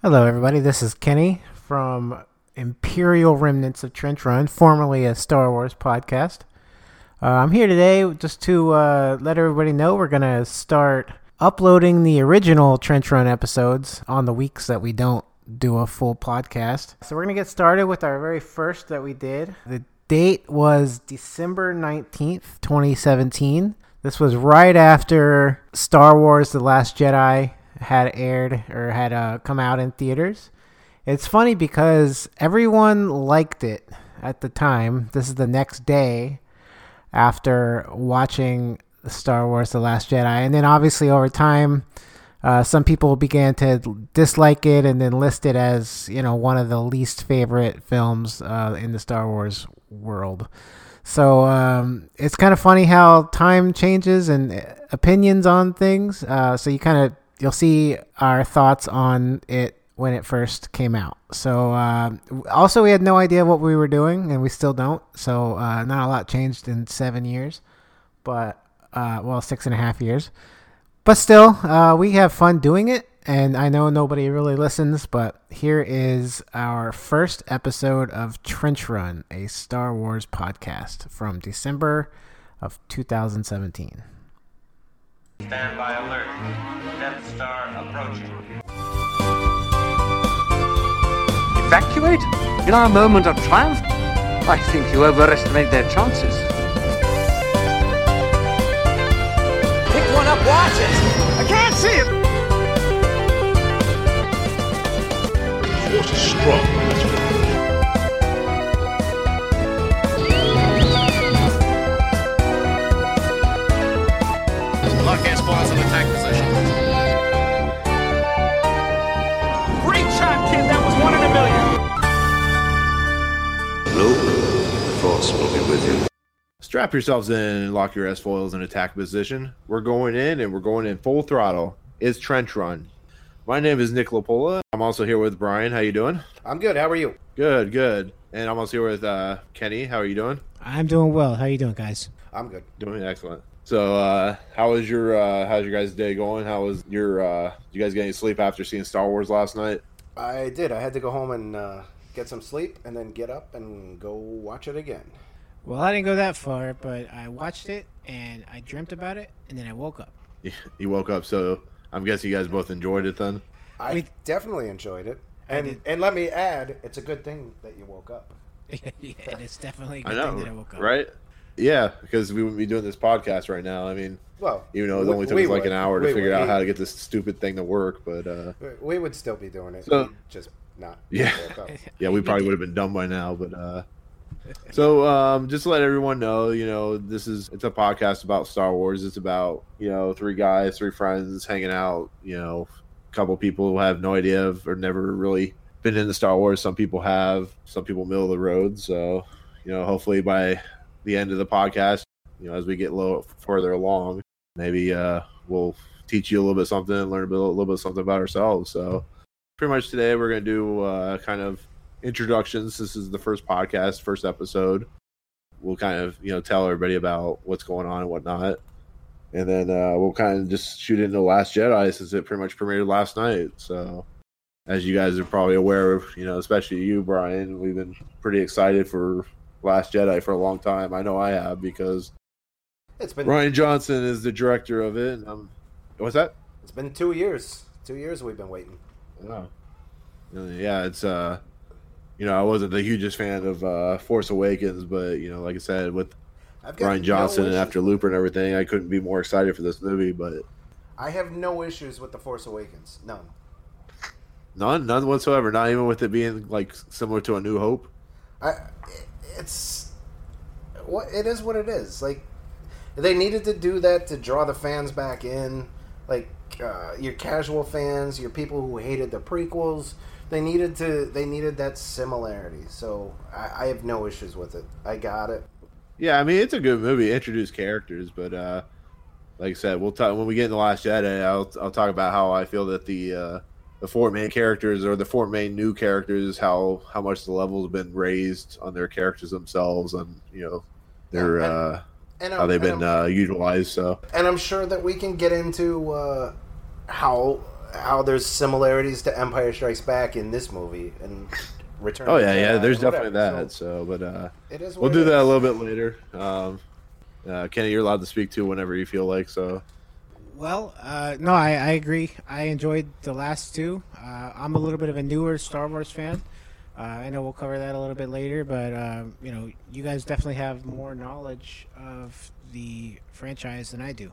Hello, everybody. This is Kenny from Imperial Remnants of Trench Run, formerly a Star Wars podcast. Uh, I'm here today just to uh, let everybody know we're going to start uploading the original Trench Run episodes on the weeks that we don't do a full podcast. So we're going to get started with our very first that we did. The date was December 19th, 2017. This was right after Star Wars The Last Jedi had aired or had uh, come out in theaters. It's funny because everyone liked it at the time. This is the next day after watching Star Wars The Last Jedi. And then obviously over time, uh, some people began to dislike it and then list it as, you know, one of the least favorite films uh, in the Star Wars world. So um, it's kind of funny how time changes and opinions on things. Uh, so you kind of you'll see our thoughts on it when it first came out. So uh, also we had no idea what we were doing, and we still don't. So uh, not a lot changed in seven years, but uh, well, six and a half years. But still, uh, we have fun doing it, and I know nobody really listens, but here is our first episode of Trench Run, a Star Wars podcast from December of 2017. Stand by alert. Death Star approaching. Evacuate? In our moment of triumph? I think you overestimate their chances. Pick one up, watch it! I can't see it! Force is strong. Lock S foils in attack position. Great shot, kid! That was one in a million! Luke, the Force will be with you. Strap yourselves in and lock your S foils in attack position. We're going in and we're going in full throttle. It's trench run. My name is Nick Lapola. I'm also here with Brian. How you doing? I'm good. How are you? Good, good. And I'm also here with uh, Kenny. How are you doing? I'm doing well. How are you doing, guys? I'm good. Doing excellent. So, uh, how was your uh, how's your guys' day going? How was your uh, you guys get any sleep after seeing Star Wars last night? I did. I had to go home and uh, get some sleep and then get up and go watch it again. Well, I didn't go that far, but I watched it and I dreamt about it, and then I woke up. You woke up, so I'm guessing you guys both enjoyed it then. I We- definitely enjoyed it. And and let me add, it's a good thing that you woke up. yeah, it's definitely a I good know, thing that I woke up. right? Yeah, because we wouldn't be doing this podcast right now. I mean, Well, even though it we- only took we us like would. an hour to We figure would. out how to get this stupid thing to work, but uh, We would still be doing it. So- just not. Yeah. yeah, we probably would have been done by now. But uh, so um, just to let everyone know, you know, this is it's a podcast about Star Wars. It's about you know three guys, three friends hanging out. You know, a couple people who have no idea of, or never really been into Star Wars. Some people have. Some people middle of the road. So you know, hopefully by the end of the podcast, you know, as we get a little further along, maybe uh, we'll teach you a little bit something and learn a, bit, a little bit something about ourselves. So pretty much today we're going to do uh, kind of introductions. This is the first podcast, first episode. We'll kind of you know tell everybody about what's going on and whatnot, and then uh, we'll kind of just shoot into Last Jedi since it pretty much premiered last night. So, as you guys are probably aware of, you know, especially you, Brian, we've been pretty excited for Last Jedi for a long time. I know I have because It's been Rian Johnson is the director of it. And I'm, what's that? it's been two years. Two years we've been waiting. Oh. Yeah, it's uh you know, I wasn't the hugest fan of uh Force Awakens, but you know, like I said, with Rian no Johnson and after Looper and everything, I couldn't be more excited for this movie, but I have no issues with the Force Awakens. None. none none whatsoever, not even with it being like similar to a New Hope. I, it's what it is. What it is. Like they needed to do that to draw the fans back in. Like uh, your casual fans, your people who hated the prequels. They needed to. They needed that similarity. So I, I have no issues with it. I got it. Yeah, I mean it's a good movie, introduce characters, but uh like I said, we'll talk when we get in the Last Jedi. I'll I'll talk about how I feel that the uh, the four main characters or the four main new characters, how how much the level has been raised on their characters themselves, and you know their and- uh, And how they've been uh, utilized. So and I'm sure that we can get into uh, how how there's similarities to Empire Strikes Back in this movie and Return. Oh yeah, yeah. There's whatever. definitely that. So but uh, it is. we'll do that a little bit later. Um, uh, Kenny, you're allowed to speak to whenever you feel like. So, Well, uh, no, I, I agree. I enjoyed the last two. Uh, I'm a little bit of a newer Star Wars fan. Uh, I know we'll cover that a little bit later, but um, you know, you guys definitely have more knowledge of the franchise than I do.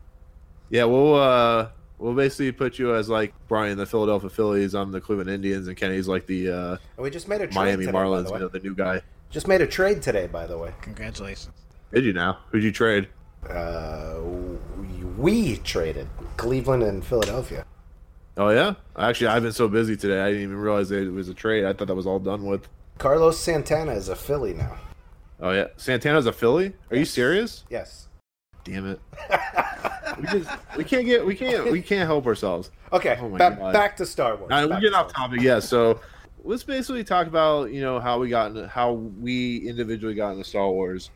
yeah, we'll uh, we'll basically put you as like Brian, the Philadelphia Phillies. I'm the Cleveland Indians, and Kenny's like the uh, And we just made a trade Miami today, Marlins. the You know, the new guy. Just made a trade today, by the way. Congratulations. Did you now? Who'd you trade? Uh, we traded Cleveland and Philadelphia. Oh yeah, actually, I've been so busy today. I didn't even realize it was a trade. I thought that was all done with. Carlos Santana is a Philly now. Oh yeah, Santana's a Philly. Are you serious? Yes. Damn it. we, just, we can't get we can't we can't help ourselves. Okay, Oh my ba- God. back to Star Wars. Right, Back getting to off topic. Yeah, so let's basically talk about you know how we got into how we individually got into Star Wars.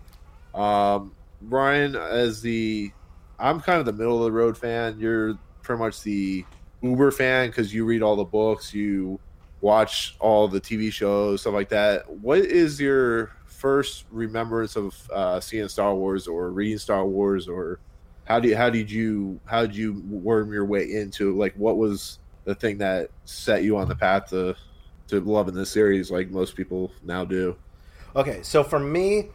Um, Brian, as the I'm kind of the middle of the road fan. You're pretty much the Uber fan because you read all the books, you watch all the TV shows, stuff like that. What is your first remembrance of uh, seeing Star Wars or reading Star Wars, or how do you, how did you how did you worm your way into like what was the thing that set you on the path to to loving this series like most people now do? Okay, so for me,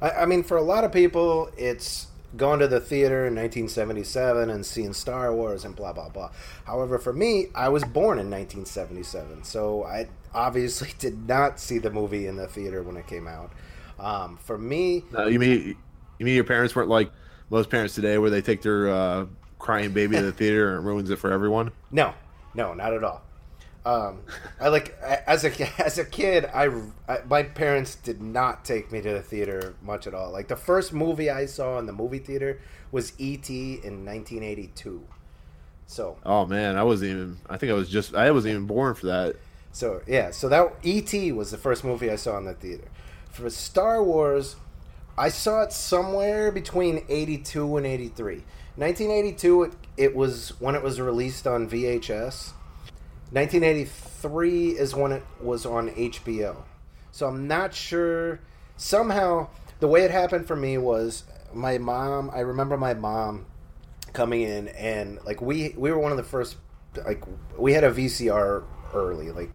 I, I mean, for a lot of people, it's going to the theater in 1977 and seeing Star Wars and blah blah blah. However, for me, I was born in 1977, so I obviously did not see the movie in the theater when it came out. Um, for me, No, you mean you mean your parents weren't like most parents today, where they take their uh, crying baby to the theater and ruins it for everyone? No, no, not at all. Um, I like as a as a kid, I, I my parents did not take me to the theater much at all. Like the first movie I saw in the movie theater was E.T. in 1982. So Oh man, I wasn't even. I think I was just. I wasn't even born for that. So yeah, so that E.T. was the first movie I saw in the theater. For Star Wars, I saw it somewhere between '82 and '83. 1982, it, it was when it was released on VHS. 1983 is when it was on HBO. So I'm not sure. Somehow, the way it happened for me was my mom. I remember my mom coming in and like we we were one of the first like we had a VCR early like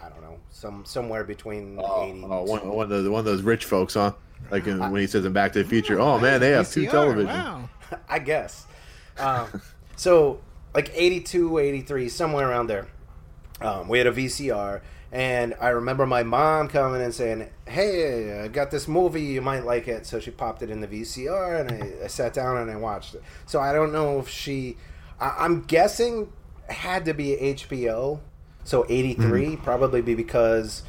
I don't know some somewhere between Oh, 80 oh, one, one of those one of those rich folks, huh? Like in, when he says in Back to the Future. Oh man, they have two VCR, televisions. Wow. I guess. Um, so like 82, 83, somewhere around there. Um, we had a VCR, and I remember my mom coming and saying, "Hey, I got this movie. You might like it." So she popped it in the VCR, and I, I sat down and I watched it. So I don't know if she. I, I'm guessing, had to be HBO. So 83 probably be because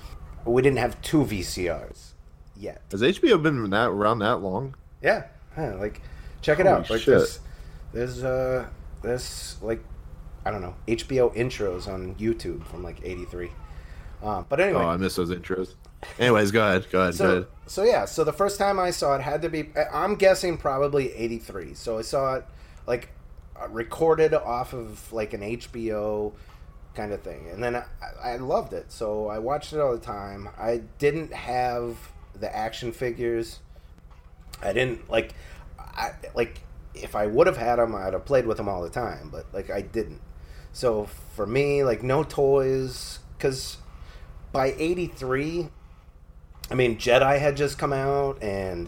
we didn't have two VCRs yet. Has HBO been that around that long? Yeah, yeah, like check it Holy out. Like shit. there's, there's uh, there's like I don't know HBO intros on YouTube from like '83. Um, but anyway, Oh, I miss those intros. Anyways, go ahead. Go ahead. go ahead. so yeah, so the first time I saw it had to be I'm guessing probably '83. So I saw it like uh, recorded off of like an HBO kind of thing, and then I, I loved it. So I watched it all the time. I didn't have the action figures. I didn't like, I like if I would have had them, I'd have played with them all the time. But like I didn't. So for me, like no toys, because by '83, I mean Jedi had just come out, and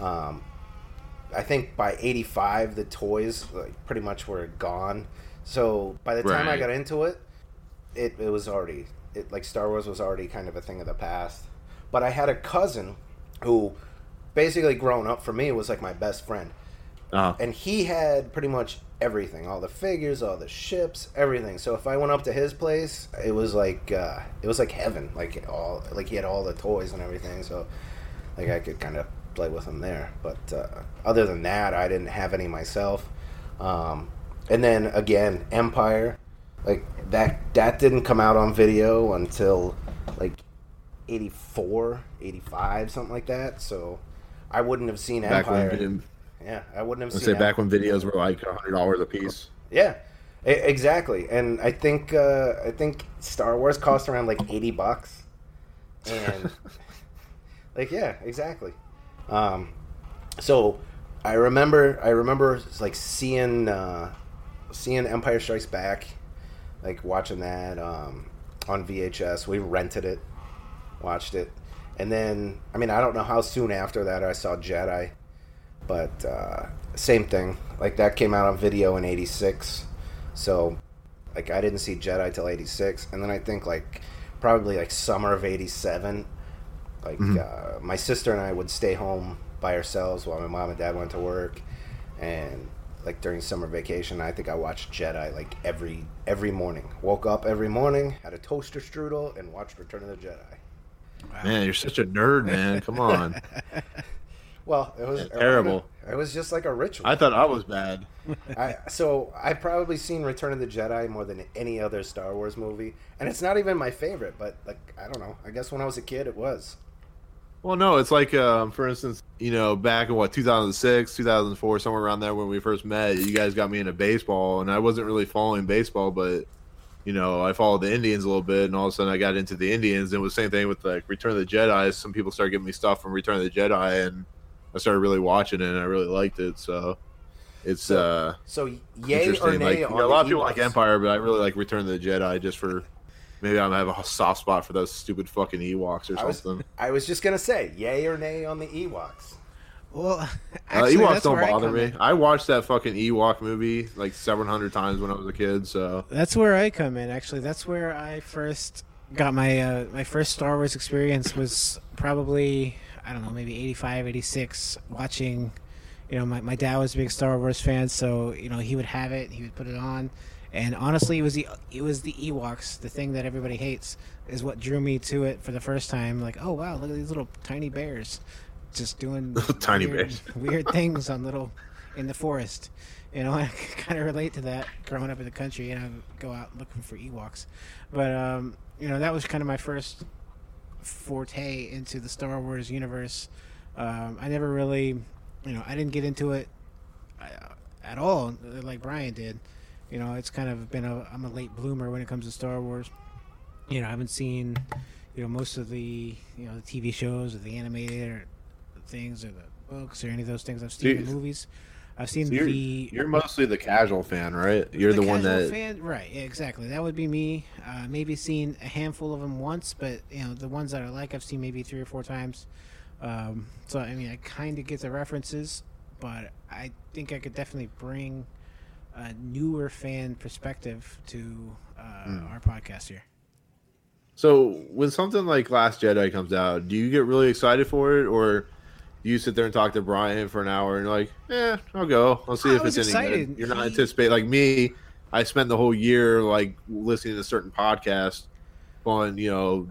um, I think by '85 the toys like pretty much were gone. So by the time I got into it, it, it was already it like Star Wars was already kind of a thing of the past. But I had a cousin who basically growing up for me was like my best friend. Uh, And he had pretty much everything, all the figures, all the ships, everything. So if I went up to his place, it was like uh, it was like heaven. Like all like he had all the toys and everything. So like I could kind of play with him there. But uh, other than that, I didn't have any myself. Um, and then again, Empire, like that that didn't come out on video until like 84, 85, something like that. So I wouldn't have seen back Empire. Yeah, I wouldn't have let's seen say back when videos were like hundred dollars a piece. yeah, exactly, and I think uh, I think Star Wars cost around like eighty bucks, and like yeah, exactly. Um, so I remember I remember like seeing uh, seeing Empire Strikes Back, like watching that um, on VHS. We rented it, watched it, and then I mean I don't know how soon after that I saw Jedi, but uh, same thing. Like that came out on video in '86, so like I didn't see Jedi till '86, and then I think like probably like summer of '87. Like uh, my sister and I would stay home by ourselves while my mom and dad went to work, and like during summer vacation, I think I watched Jedi like every every morning. Woke up every morning, had a toaster strudel, and watched Return of the Jedi. Man, you're such a nerd, man. Come on. Well, it was Terrible. It was just like a ritual. I thought I was bad. I, so I've probably seen Return of the Jedi more than any other Star Wars movie, and it's not even my favorite. But like, I don't know. I guess when I was a kid, it was. Well, no, it's like, um, for instance, you know, back in what 2006, 2004, somewhere around there when we first met, you guys got me into baseball, and I wasn't really following baseball, but you know, I followed the Indians a little bit, and all of a sudden I got into the Indians. And it was the same thing with like Return of the Jedi. Some people started giving me stuff from Return of the Jedi, and I started really watching it, and I really liked it. So it's So- uh, So yay or interesting. nay Like you know, a lot of the people like Empire, but I really like Return of the Jedi just for maybe I'm have a soft spot for those stupid fucking Ewoks or I was, something. I was just gonna say yay or nay on the Ewoks. Well, Uh, Ewoks don't where I bother me. in. I watched that fucking Ewok movie like seven hundred times when I was a kid. So That's where I come in. Actually, that's where I first got my uh, my first Star Wars experience was probably I don't know maybe 85, 86, watching. You know, my, my dad was a big Star Wars fan, so you know he would have it, he would put it on, and honestly, it was the it was the Ewoks, the thing that everybody hates, is what drew me to it for the first time. Like, oh wow, look at these little tiny bears, just doing little Tiny weird, bears. weird things on little in the forest. You know, I kind of relate to that growing up in the country, and I would go out looking for Ewoks. But um, you know, that was kind of my first forte into the Star Wars universe. Um, I never really, you know, I didn't get into it uh, at all like Brian did. You know, it's kind of been a I'm a late bloomer when it comes to Star Wars. You know, I haven't seen, you know, most of the you know the TV shows or the animated or things or the books or any of those things. I've seen the movies. I've seen So you're, the you're mostly the casual fan, right? You're the, one that. casual fan, right? Exactly. That would be me. Uh, maybe seen a handful of them once, but you know the ones that I like, I've seen maybe three or four times. Um, so I mean, I kind of get the references, but I think I could definitely bring a newer fan perspective to uh, Hmm. our podcast here. So when something like Last Jedi comes out, do you get really excited for it, or you sit there and talk to Brian for an hour and you're like, "Yeah, I'll go. I'll see I if it's any excited. good." You're not anticipating like me. I spent the whole year like listening to certain podcasts on you know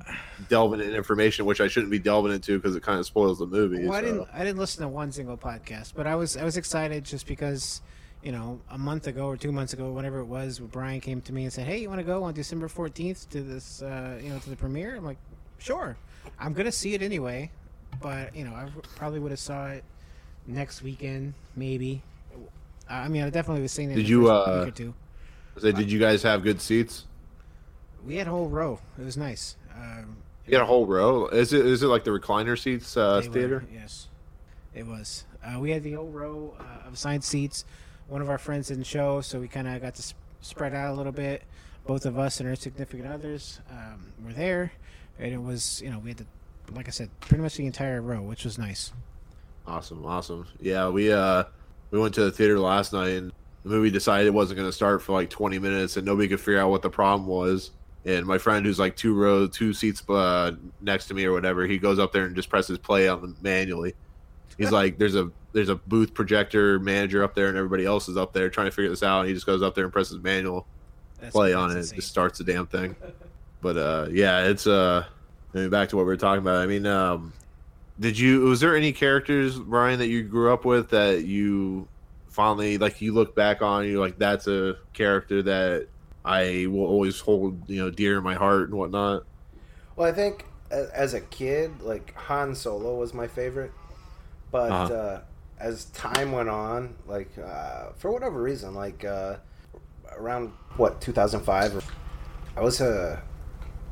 delving in information which I shouldn't be delving into because it kind of spoils the movie. Well, I didn't. I didn't listen to one single podcast, but I was. I was excited just because, you know, a month ago or two months ago, whenever it was, Brian came to me and said, "Hey, you want to go on December fourteenth to this, uh, you know, to the premiere?" I'm like, "Sure, I'm gonna see it anyway." But you know, I probably would have saw it next weekend, maybe. I mean, I definitely was seeing it. Did you, uh, week or two? So did you guys have good seats? We had a whole row. It was nice. Um, You had a whole row. Is it is it like the recliner seats uh, They were, theater? yes, it was. Uh, we had the whole row uh, of assigned seats. One of our friends didn't show, so we kind of got to sp- spread out a little bit. Both of us and our significant others um, were there, and it was you know we had the like I said pretty much the entire row, which was nice. Awesome, awesome. Yeah, we uh we went to the theater last night and the movie decided it wasn't going to start for like 20 minutes and nobody could figure out what the problem was. And my friend who's like two rows, two seats uh, next to me or whatever, he goes up there and just presses play on them manually. He's like, "There's a there's a booth projector manager up there, and everybody else is up there trying to figure this out." And he just goes up there and presses manual That's, play that's on it, insane. just starts the damn thing. But uh, yeah, it's uh, Back to what we were talking about. I mean, um, did you? Was there any characters, Brian, that you grew up with that you fondly like? You look back on, you're like, that's a character that I will always hold, you know, dear in my heart and whatnot. Well, I think as a kid, like Han Solo was my favorite, but Uh-huh. uh, as time went on, like uh, for whatever reason, like uh, around what 2005. I was a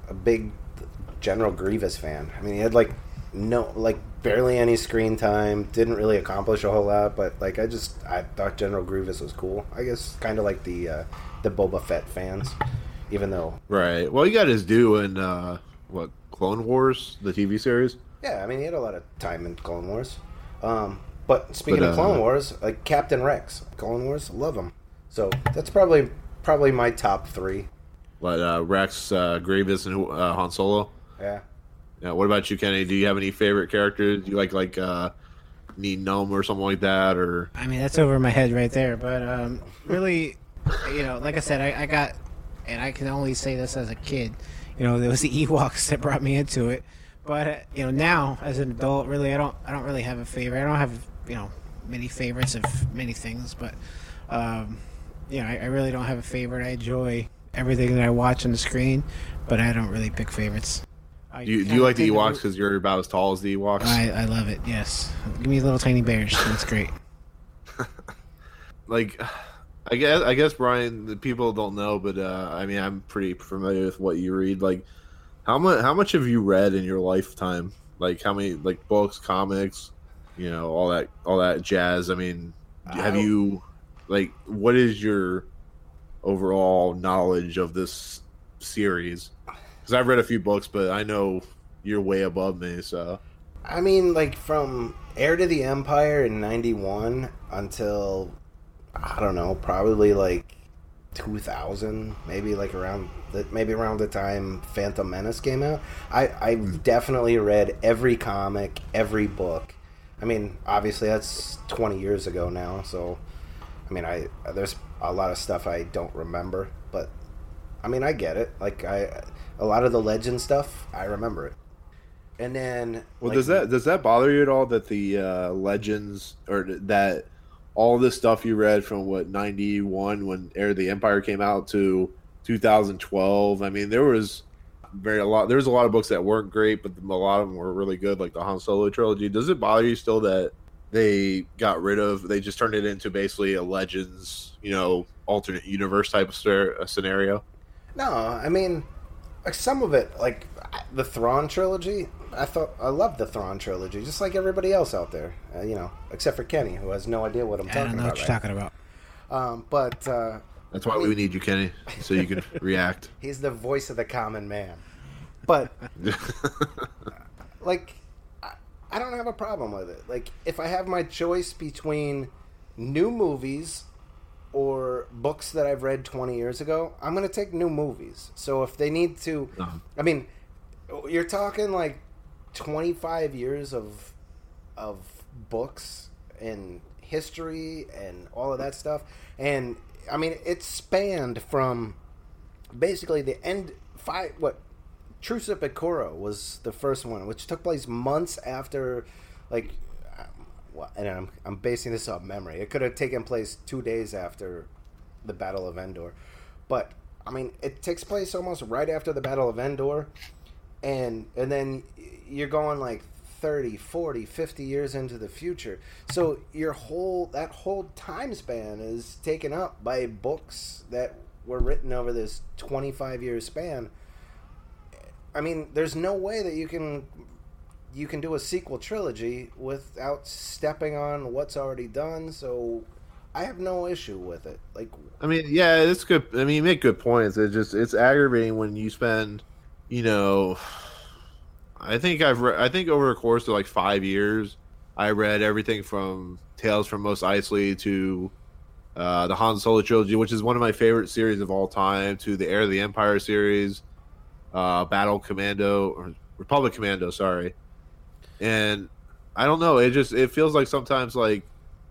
a big General Grievous fan. I mean, he had like no like barely any screen time. Didn't really accomplish a whole lot, but like I just I thought General Grievous was cool. I guess kind of like the uh, the Boba Fett fans, even though Right. Well, he got his due in uh, what Clone Wars, the TV series. yeah, I mean he had a lot of time in Clone Wars. Um, but speaking But, of Clone uh, Wars, like Captain Rex, Clone Wars, love him. So that's probably probably my top three. But uh, Rex, uh, Grievous, and uh, Han Solo. Yeah. Yeah. What about you, Kenny? Do you have any favorite characters? Do you like like uh, Nien Nunb or something like that, or I mean, that's over my head right there. But um, really, you know, like I said, I, I got, and I can only say this as a kid. You know, it was the Ewoks that brought me into it. But uh, you know, now as an adult, really, I don't, I don't really have a favorite. I don't have, you know, many favorites of many things. But um, you know, I, I really don't have a favorite. I enjoy everything that I watch on the screen, but I don't really pick favorites. I do you, do you like the Ewoks because you're about as tall as the Ewoks? I, I love it. Yes, give me little tiny bears. That's great. like I guess I guess Brian, the people don't know, but uh, I mean I'm pretty familiar with what you read. Like how much how much have you read in your lifetime? Like how many like books, comics, you know, all that all that jazz. I mean, have I- you like what is your overall knowledge of this series? Because I've read a few books, but I know you're way above me. So I mean, like from Heir to the Empire in '91 until I don't know, probably like 2000, maybe like around the, maybe around the time Phantom Menace came out. I I hmm. definitely read every comic, every book. I mean, obviously that's 20 years ago now, so I mean, I there's a lot of stuff I don't remember, I mean, I get it. Like I a lot of the legend stuff, I remember it. And then Well, like, does that does that bother you at all that the uh, legends or that all the stuff you read from what ninety one when of the Empire came out to two thousand twelve? I mean, there was very a lot. There was a lot of books that weren't great, but a lot of them were really good, like the Han Solo trilogy. Does it bother you still that they got rid of? They just turned it into basically a legends, you know, alternate universe type of scenario. No, I mean, like some of it, like the Thrawn trilogy. I thought I loved the Thrawn trilogy, just like everybody else out there. Uh, you know, except for Kenny, who has no idea what I'm I talking don't know about. what you're right? talking about. Um, but uh, That's why we need you, Kenny, so you can react. he's the voice of the common man. But like, I, I don't have a problem with it. Like, if I have my choice between new movies or books that I've read 20 years ago, I'm going to take new movies. So if they need to, Uh-huh. I mean, you're talking like 25 years of of books and history and all of that stuff. And I mean, it spanned from basically the end five what Truce at Bakura was the first one, which took place months after, like, and I'm I'm basing this off memory. It could have taken place two days after the Battle of Endor, but I mean, it takes place almost right after the Battle of Endor, and and then you're going like 30 40 50 years into the future so your whole that whole time span is taken up by books that were written over this 25 year span i mean there's no way that you can you can do a sequel trilogy without stepping on what's already done so i have no issue with it like I mean, yeah, it's good. I mean, you make good points. It's just it's aggravating when you spend, you know, I think I've re- I think over a course of like five years, I read everything from Tales from Mos Eisley to uh, the Han Solo trilogy, which is one of my favorite series of all time, to the Heir of the Empire series, uh, Battle Commando or Republic Commando, sorry, and I don't know. It just it feels like sometimes like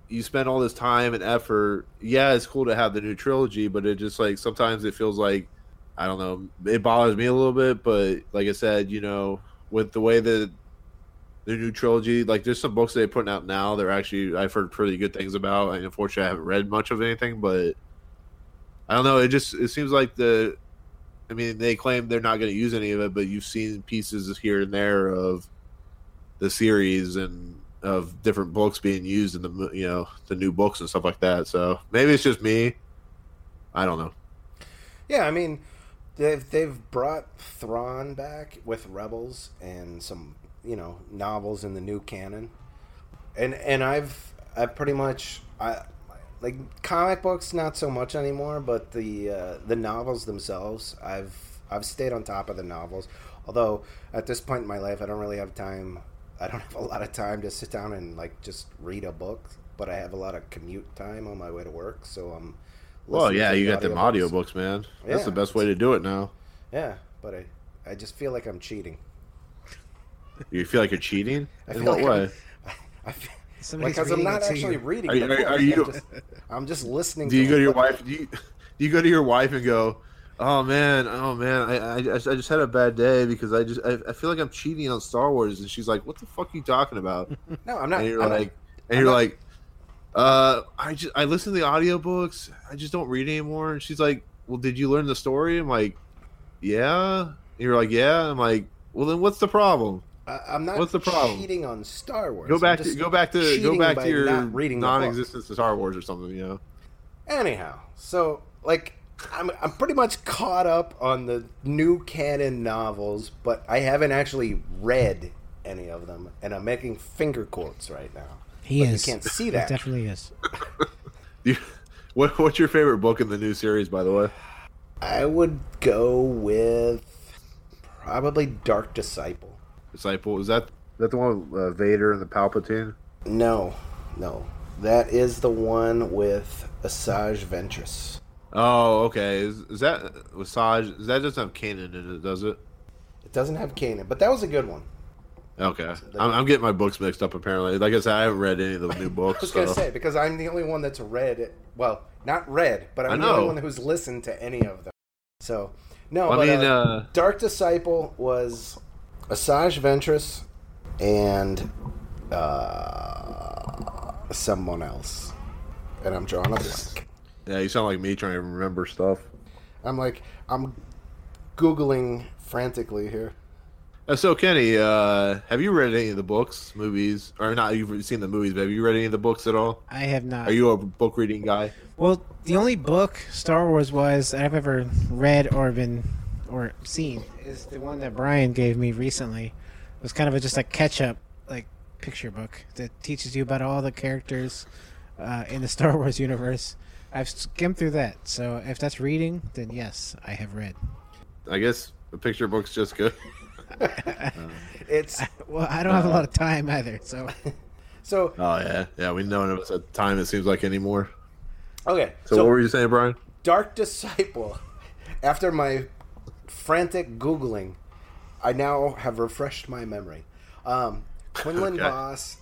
you spend all this time and effort. Yeah, it's cool to have the new trilogy, but it just like sometimes it feels like I don't know. It bothers me a little bit, but like I said, you know, with the way that the new trilogy, like there's some books they're putting out now. They're actually I've heard pretty good things about. And unfortunately, I haven't read much of anything, but I don't know. It just it seems like the. I mean, they claim they're not going to use any of it, but you've seen pieces here and there of the series and of different books being used in the you know the new books and stuff like that. So maybe it's just me. I don't know. Yeah, I mean, they've they've brought Thrawn back with Rebels and some you know novels in the new canon, and and I've I've pretty much I like comic books not so much anymore, but the uh, the novels themselves I've I've stayed on top of the novels. Although at this point in my life, I don't really have time. I don't have a lot of time to sit down and like just read a book, but I have a lot of commute time on my way to work, so I'm. Well, yeah, to you got them audiobooks. audiobooks, man. That's Yeah, the best way to do it now. Yeah, but I, I just feel like I'm cheating. You feel like you're cheating? I In feel what like way? I'm- I feel, Somebody's because I'm not actually you. reading. Are you- the are- are you- I'm just, I'm just listening. Do you to go to your wife? Do you, do you go to your wife and go, "Oh man, oh man, I, I, just- I just had a bad day because I just I, I feel like I'm cheating on Star Wars." And she's like, "What the fuck are you talking about?" No, I'm not. and you're I'm not- like, and you're not- like, "Uh, I just I listen to the audiobooks. I just don't read anymore." And she's like, "Well, did you learn the story?" I'm like, "Yeah." And you're like, "Yeah." I'm like, "Well, then what's the problem?" I'm not. What's the problem? Cheating on Star Wars. Go back to go back to go back to your not reading non-existence of Star Wars or something. You know. Anyhow, so like I'm I'm pretty much caught up on the new canon novels, but I haven't actually read any of them, and I'm making finger quotes right now. He But you is. can't see He that. definitely is. You, what what's your favorite book in the new series, by the way? I would go with probably Dark Disciple. Disciple is that that the one with uh, Vader and the Palpatine? No, no, that is the one with Asajj Ventress. Oh, okay. Is, is that? Is that doesn't have Kanan in it, does it? It doesn't have Kanan, but that was a good one. Okay, I'm, I'm getting my books mixed up. Apparently, like I said, I haven't read any of the new books. I was gonna say because I'm the only one that's read it. Well, not read, but I'm the only one who's listened to any of them. So no, I but, mean, uh, uh, Dark Disciple was Asajj Ventress and uh, someone else, and I'm drawing a blank. Yeah, you sound like me trying to remember stuff. I'm like I'm googling frantically here. Uh, so, Kenny, uh, have you read any of the books, movies, or not? You've seen the movies, but have you read any of the books at all? I have not. Are you a book reading guy? Well, the only book Star Wars was I've ever read or been or seen is the one that Brian gave me recently. It was kind of a, just a catch-up like picture book that teaches you about all the characters uh, in the Star Wars universe. I've skimmed through that, so if that's reading, then yes, I have read. I guess the picture book's just good. It's Well, I don't have a lot of time either, so so Oh yeah, yeah. We know it was a time. It seems like anymore. okay. So, what were you saying, Brian? Dark Disciple. After my frantic googling, I now have refreshed my memory. Um, Quinlan Okay. Vos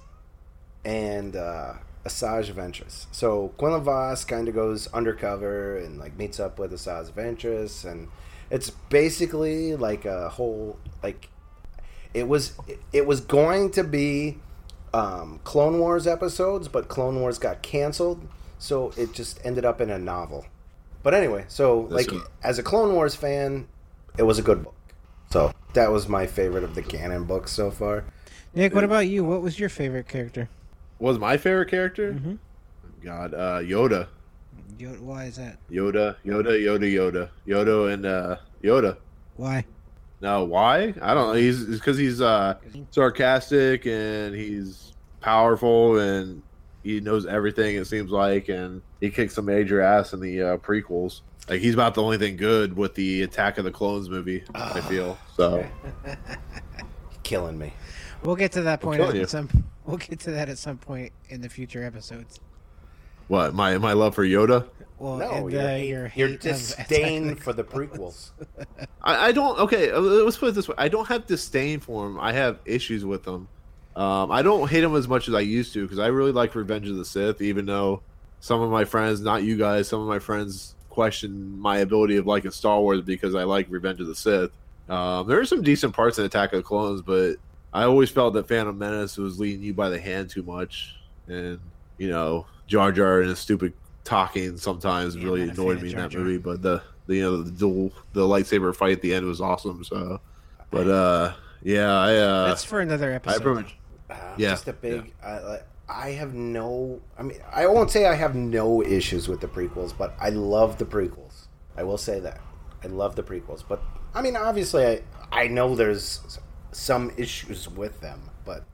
and uh, Asajj Ventress. So Quinlan Vos kind of goes undercover and like meets up with Asajj Ventress, and it's basically like a whole like it was it was going to be um, Clone Wars episodes, but Clone Wars got canceled, so it just ended up in a novel. But anyway, so That's like a- as a Clone Wars fan, it was a good book. So that was my favorite of the canon books so far. Nick, what about you? What was your favorite character? Was my favorite character? Mhm. God, uh, Yoda, Yo- Why is that? Yoda, Yoda, Yoda, Yoda, Yoda, and uh, Yoda. Why? No, why? I don't know. He's because he's uh, sarcastic and he's powerful and he knows everything. It seems like, and he kicks some major ass in the uh, prequels. Like he's about the only thing good with the Attack of the Clones movie. I feel so. Killing me. We'll get to that point killing at you. some. We'll get to that at some point in the future episodes. What my my love for Yoda? Well, No, and, your, uh, your your hate of disdain of for the prequels. I, I don't. Okay, uh, let's put it this way. I don't have disdain for him. I have issues with them. Um, I don't hate him as much as I used to because I really like Revenge of the Sith. Even though some of my friends, not you guys, some of my friends question my ability of liking Star Wars because I like Revenge of the Sith. Um, there are some decent parts in Attack of the Clones, but I always felt that Phantom Menace was leading you by the hand too much, and you know Jar Jar and his stupid talking sometimes Yeah, really I'm not a annoyed me in that Jar. movie. But the, the you know the duel the lightsaber fight at the end was awesome. So, but uh, yeah, I uh, That's for another I episode. pretty much Uh, Yeah, just a big. I, I have no. I mean, I won't say I have no issues with the prequels, but I love the prequels. I will say that I love the prequels. But I mean, obviously, I I know there's some issues with them, but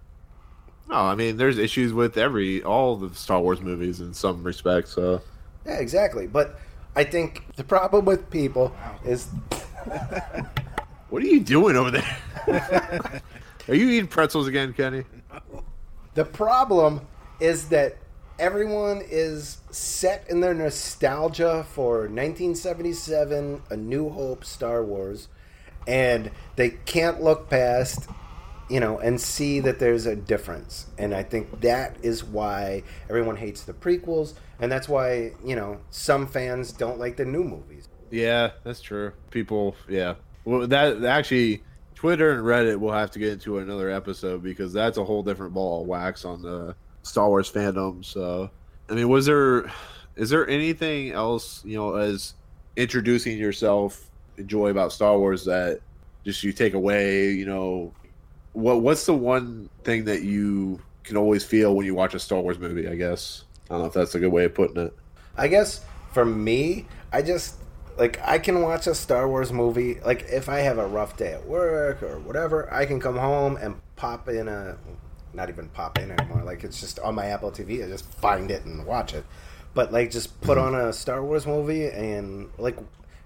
No, I mean, there's issues with every all the Star Wars movies in some respects. So yeah, exactly. But I think the problem with people is what are you doing over there? are you eating pretzels again, Kenny? The problem is that everyone is set in their nostalgia for 1977, A New Hope, Star Wars, and they can't look past, you know, and see that there's a difference. And I think that is why everyone hates the prequels, and that's why, you know, some fans don't like the new movies. Yeah, that's true. People, yeah. Well, that actually, Twitter and Reddit will have to get into another episode because that's a whole different ball of wax on the Star Wars fandom. So, I mean, was there, is there anything else, you know, as introducing yourself, enjoy about Star Wars that just you take away, you know, what what's the one thing that you can always feel when you watch a Star Wars movie? I guess I don't know if that's a good way of putting it. I guess for me, I just like I can watch a Star Wars movie. Like if I have a rough day at work or whatever, I can come home and pop in a not even pop in anymore. Like it's just on my Apple TV. I just find it and watch it. But like just put mm-hmm. on a Star Wars movie and like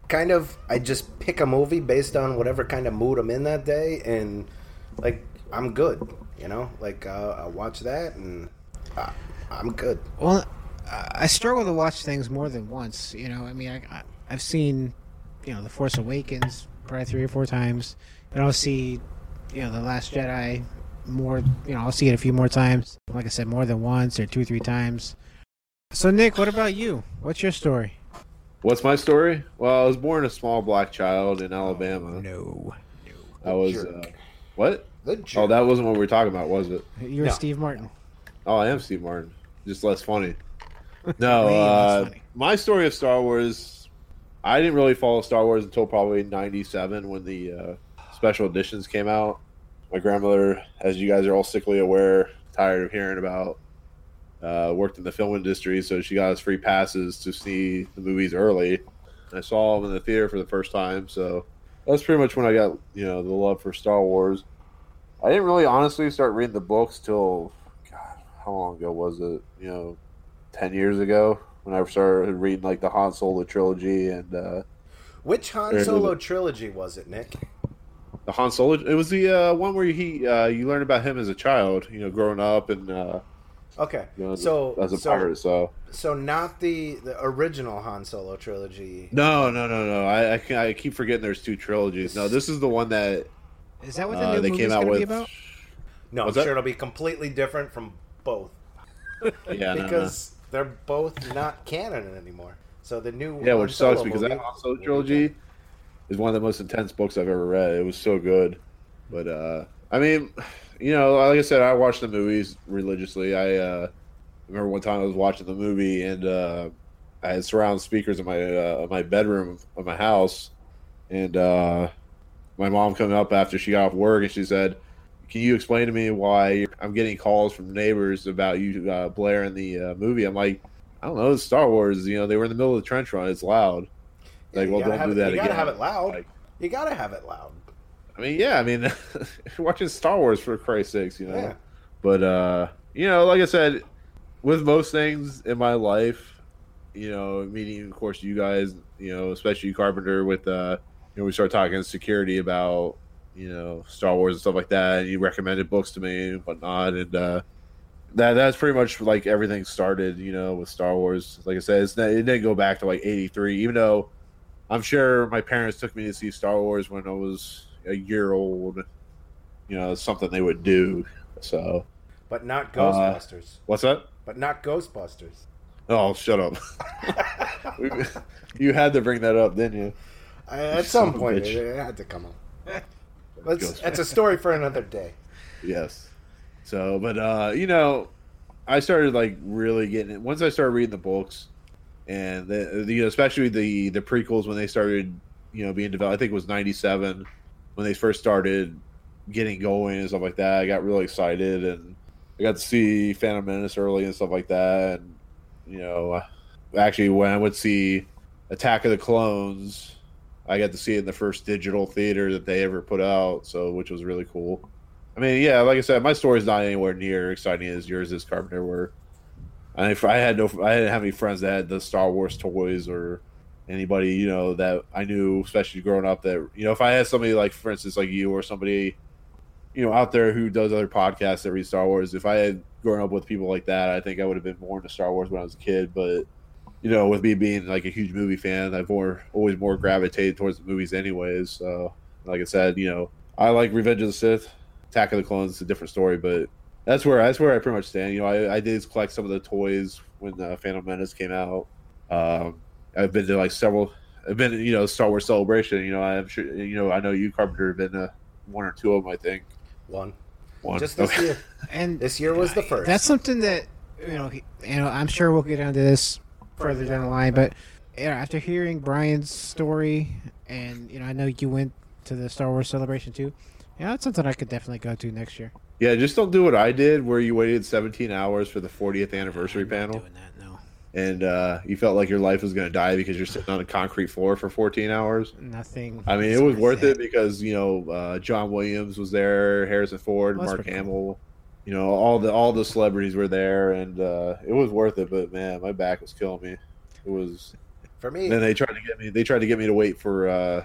kind of I just pick a movie based on whatever kind of mood I'm in that day and like I'm good, you know? Like uh, I watch that and uh, I'm good. Well, I struggle to watch things more than once. You know, I mean, I, I've seen, you know, The Force Awakens probably three or four times, and I'll see, you know, The Last Jedi more. You know, I'll see it a few more times. Like I said, more than once or two or three times. So, Nick, what about you? What's your story? What's my story? Well, I was born a small black child in Alabama. No, no. I was uh, what? The Oh, that wasn't what we were talking about, was it? you're No. Steve Martin. Oh, I am Steve Martin, just less funny. No, uh, funny. my story of Star Wars. I didn't really follow Star Wars until probably '97 when the uh, special editions came out. My grandmother, as you guys are all sickly aware, tired of hearing about, uh, worked in the film industry, so she got us free passes to see the movies early. I saw them in the theater for the first time, so that's pretty much when I got you know the love for Star Wars. I didn't really honestly start reading the books till God, how long ago was it? You know, ten years ago when I started reading like the Han Solo trilogy and uh, Which Han Solo trilogy was it, Nick? the Han Solo. It was the uh, one where he uh, you learn about him as a child, you know, growing up and uh, Okay, you know, so as a so, pirate. So so not the the original Han Solo trilogy. no, no, no, no. I I, can, I keep forgetting there's two trilogies. No, this is the one that Is that what the uh, new they movie's came out gonna with. be about? No, I'm that? sure it'll be completely different from both Yeah, no, no. because they're both not canon anymore. So the new Yeah, Han which sucks because movie- that Han Solo trilogy is one of the most intense books I've ever read. It was so good, but uh, I mean, you know, like I said, I watch the movies religiously. I uh, remember one time I was watching the movie and uh, I had surround speakers in my uh, my bedroom of my house, and uh, my mom came up after she got off work and she said. Can you explain to me why I'm getting calls from neighbors about you uh, blaring the uh, movie? I'm like, I don't know. It's Star Wars. You know, they were in the middle of the trench run. It's loud. Like, You well, don't do it- that you again. gotta have it loud. Like, You gotta have it loud. I mean, yeah. I mean, watching Star Wars for Christ's sakes, you know. Yeah. But uh, you know, like I said, with most things in my life, you know, meeting of course you guys, you know, especially you Carpenter, with uh, you know, we start talking security about you know Star Wars and stuff like that, and you recommended books to me and whatnot, and uh, that that's pretty much like everything started, you know, with Star Wars. Like I said, not, it didn't go back to like '83, even though I'm sure my parents took me to see Star Wars when I was a year old. You know, something they would do. So, But not Uh, Ghostbusters. what's that? but not Ghostbusters. Oh, shut up! You had to bring that up, didn't you? I, at son some point, bitch. it, it had to come up. Ghostbusters. that's a story for another day. Yes. So, but uh, you know, I started like really getting it once I started reading the books, and the, the especially the the prequels when they started, you know, being developed. I think it was '97 when they first started getting going and stuff like that. I got really excited, and I got to see Phantom Menace early and stuff like that, and you know, actually when I would see Attack of the Clones, I got to see it in the first digital theater that they ever put out, so which was really cool. I mean, yeah, like I said, my story's not anywhere near exciting as yours is, Carpenter. Where I, I had no, I didn't have any friends that had the Star Wars toys or anybody you know that I knew, especially growing up. That you know, if I had somebody like, for instance, like you or somebody, you know, out there who does other podcasts that read Star Wars, if I had grown up with people like that, I think I would have been more into Star Wars when I was a kid. But you know, with me being like a huge movie fan, I've more always more gravitated towards the movies, anyways. So, like I said, you know, I like Revenge of the Sith. Attack of the Clones is a different story, but that's where that's where I pretty much stand. You know, I, I did collect some of the toys when uh, Phantom Menace came out. Um, I've been to like several. I've been, you know, Star Wars Celebration. You know, I'm sure. You know, I know you, Carpenter, have been to one or two of them. I think One. one. Just this Okay. year. And This year was the first. That's something that you know. You know, I'm sure we'll get onto this further down the line. But you know, after hearing Brian's story, and you know, I know you went to the Star Wars celebration too. Yeah, that's something I could definitely go to next year. Yeah, just don't do what I did, where you waited 17 hours for the 40th anniversary I'm not panel, Doing that, no. And uh, you felt like your life was going to die because you're sitting on a concrete floor for 14 hours. Nothing. I mean, it was worth that. it because you know uh, John Williams was there, Harrison Ford, Well, Mark pretty Hamill. You know, all the all the celebrities were there, and uh, it was worth it. But man, my back was killing me. It was. For me, Then they tried to get me. They tried to get me to wait for uh,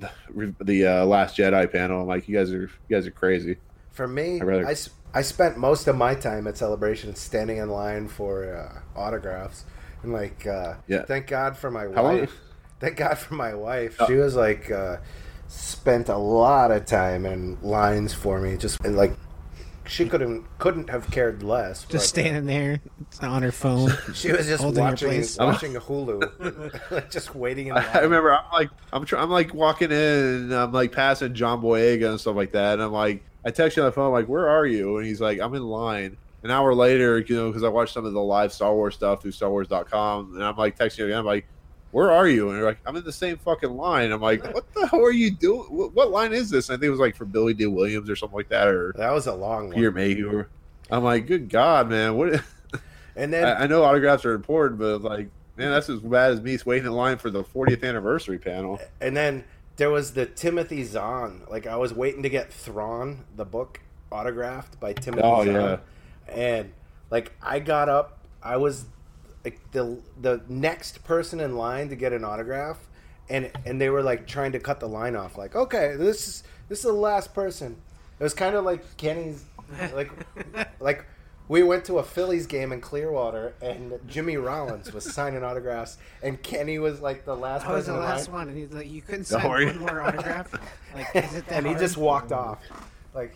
the, the uh, Last Jedi panel. I'm like, you guys are you guys are crazy. For me, I'd rather- I, s- I spent most of my time at Celebration standing in line for uh, autographs. And, like, uh, Yeah. thank God for my How long- wife. Thank God for my wife. Oh. She was, like, uh, spent a lot of time in lines for me. Just, and, like, she couldn't couldn't have cared less. Just but, standing there on her phone. She was just holding your watching place. watching Hulu, just waiting in line. I remember I'm like I'm tr- I'm like walking in and I'm like passing John Boyega and stuff like that and I'm like I text you on the phone like where are you? And he's like I'm in line. An hour later you know because I watched some of the live Star Wars stuff through StarWars.com and I'm like texting you again I'm like where are you? And you're like I'm in the same fucking line. I'm like what the hell are you doing? What, what line is this? And I think it was like for Billy Dee Williams or something like that or That was a long one. Peter Mayhew I'm like good God man what And then I, I know autographs are important but like man that's as bad as me waiting in line for the 40th anniversary panel. And then there was the Timothy Zahn. Like I was waiting to get Thrawn, the book, autographed by Timothy Oh, Zahn. yeah. And like I got up, I was like the the next person in line to get an autograph, and and they were like trying to cut the line off. Like, okay, this is this is the last person. It was kind of like Kenny's, like like. We went to a Phillies game in Clearwater, and Jimmy Rollins was signing autographs, and Kenny was like the last I was person the last line. one, and he's like, "You couldn't Don't sign worry. one more autograph." Like, is it that and he just walked off. Like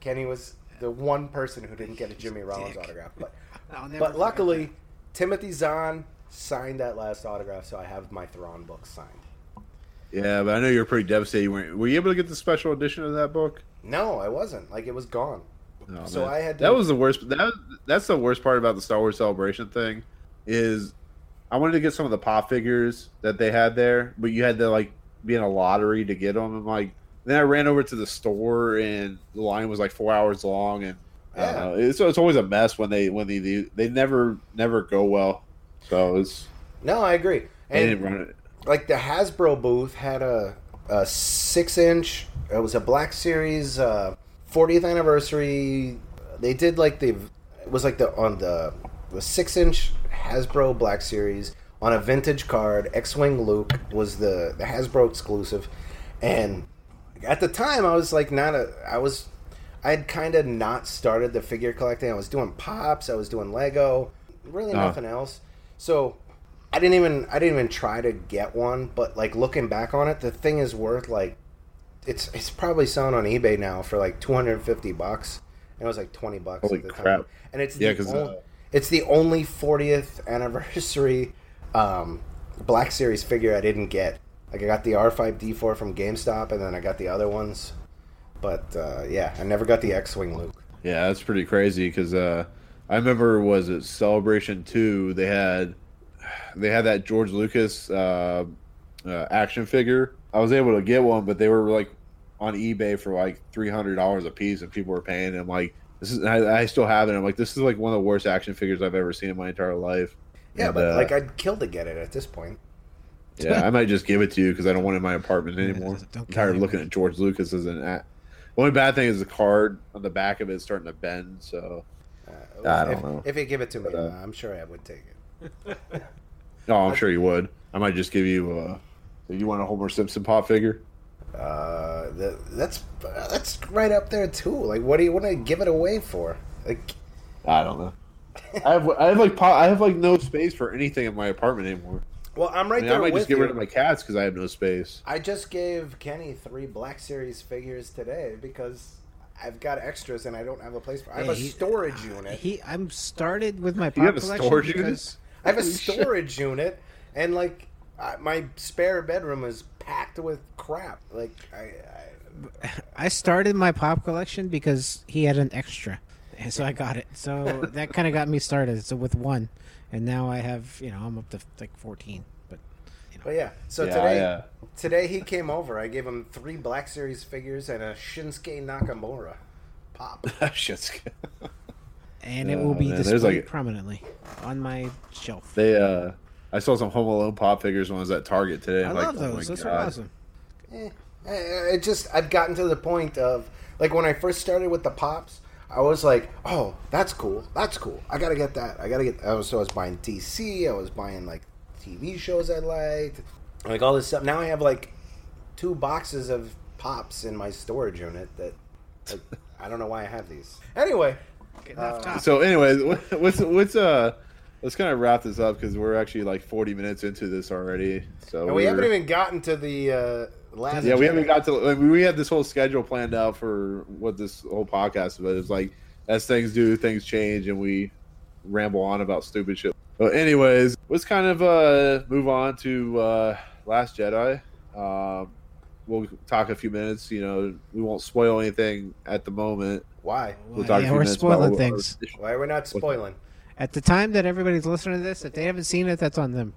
Kenny was the one person who didn't get a Jimmy Rollins Dick. autograph. But but forget luckily, Timothy Zahn signed that last autograph, so I have my Thrawn book signed. Yeah, but I know you're pretty devastated. Were, were you able to get the special edition of that book? No, I wasn't. Like it was gone. No, So man. I had to- That was the worst. That that's the worst part about the Star Wars Celebration thing, is I wanted to get some of the pop figures that they had there, but you had to like be in a lottery to get them. And like, then I ran over to the store and the line was like four hours long, and Yeah. know. It's it's always a mess when they when they they, never never go well. So it's No, I agree. they And didn't run it. like the Hasbro booth had a, a six inch. It was a Black Series uh, 40th anniversary. They did like the it was like the on the the six inch Hasbro Black Series on a vintage card. X Wing Luke was the the Hasbro exclusive, and at the time I was like not a I was I had kind of not started the figure collecting. I was doing pops. I was doing Lego. Really Oh. nothing else. So I didn't even I didn't even try to get one, but like looking back on it, the thing is worth like it's it's probably selling on eBay now for like 250 bucks. And it was like 20 bucks Holy at the crap. time. And it's Yeah, the 'cause, on- uh, it's the only 40th anniversary um, Black Series figure I didn't get. Like I got the R5D4 from GameStop and then I got the other ones. But uh, yeah, I never got the X-Wing Luke. Yeah, that's pretty crazy because uh, I remember was it Celebration Two? They had they had that George Lucas uh, uh, action figure. I was able to get one, but they were like on eBay for like three hundred dollars a piece, and people were paying them like This is I, I still have it. I'm like, this is like one of the worst action figures I've ever seen in my entire life. Yeah, And, but uh, like I'd kill to get it at this point. yeah, I might just give it to you because I don't want it in my apartment anymore. don't I'm tired of looking at George Lucas as an. At- the only bad thing is the card on the back of it is starting to bend. So Uh, I don't if, know. If you give it to me, But, uh, uh, I'm sure I would take it. no, I'm sure you would. I might just give you. Uh, you want a Homer Simpson pop figure? Uh, the, that's that's right up there too. Like, what do you want to give it away for? Like, I don't know. I have I have like po- I have like no space for anything in my apartment anymore. well, I'm I, right mean, I might with just get you. rid of my cats because I have no space. I just gave Kenny three Black Series figures today because I've got extras and I don't have a place for. I have Yeah, a he- storage unit. He, I'm started with my You have a storage unit? I have a storage unit, and like I, my spare bedroom is packed with crap. Like I, I I started my pop collection because he had an extra, and so I got it. So that kind of got me started. So with one, and now I have you know I'm up to like 14. But but yeah. So Yeah, today, I, uh, today he came over. I gave him three Black Series figures and a Shinsuke Nakamura pop. Shit's and it Oh, will be man, there's displayed like- prominently on my shelf. They uh, I saw some Home Alone pop figures when I was at Target today. I I'm love like, oh those. those are awesome. Eh, eh, it just I've gotten to the point of like when I first started with the pops, I was like, oh, that's cool, that's cool. I gotta get that. I gotta get. I was so I was buying DC. I was buying like TV shows I liked, like all this stuff. Now I have like two boxes of pops in my storage unit that like, I don't know why I have these. Anyway, Getting off topic. So, anyway, what's what's uh, let's kind of wrap this up because we're actually like 40 minutes into this already. So and we haven't we're- even gotten to the uh, last. Yeah, we haven't got to. Like, we had this whole schedule planned out for what this whole podcast was. It's like as things do, things change, and we ramble on about stupid shit. But anyways, let's kind of uh, move on to uh, Last Jedi. Um, we'll talk a few minutes. You know, we won't spoil anything at the moment. Why? We'll talk a yeah, few we're spoiling things. Why are we not spoiling? At the time that everybody's listening to this, if they haven't seen it, that's on them.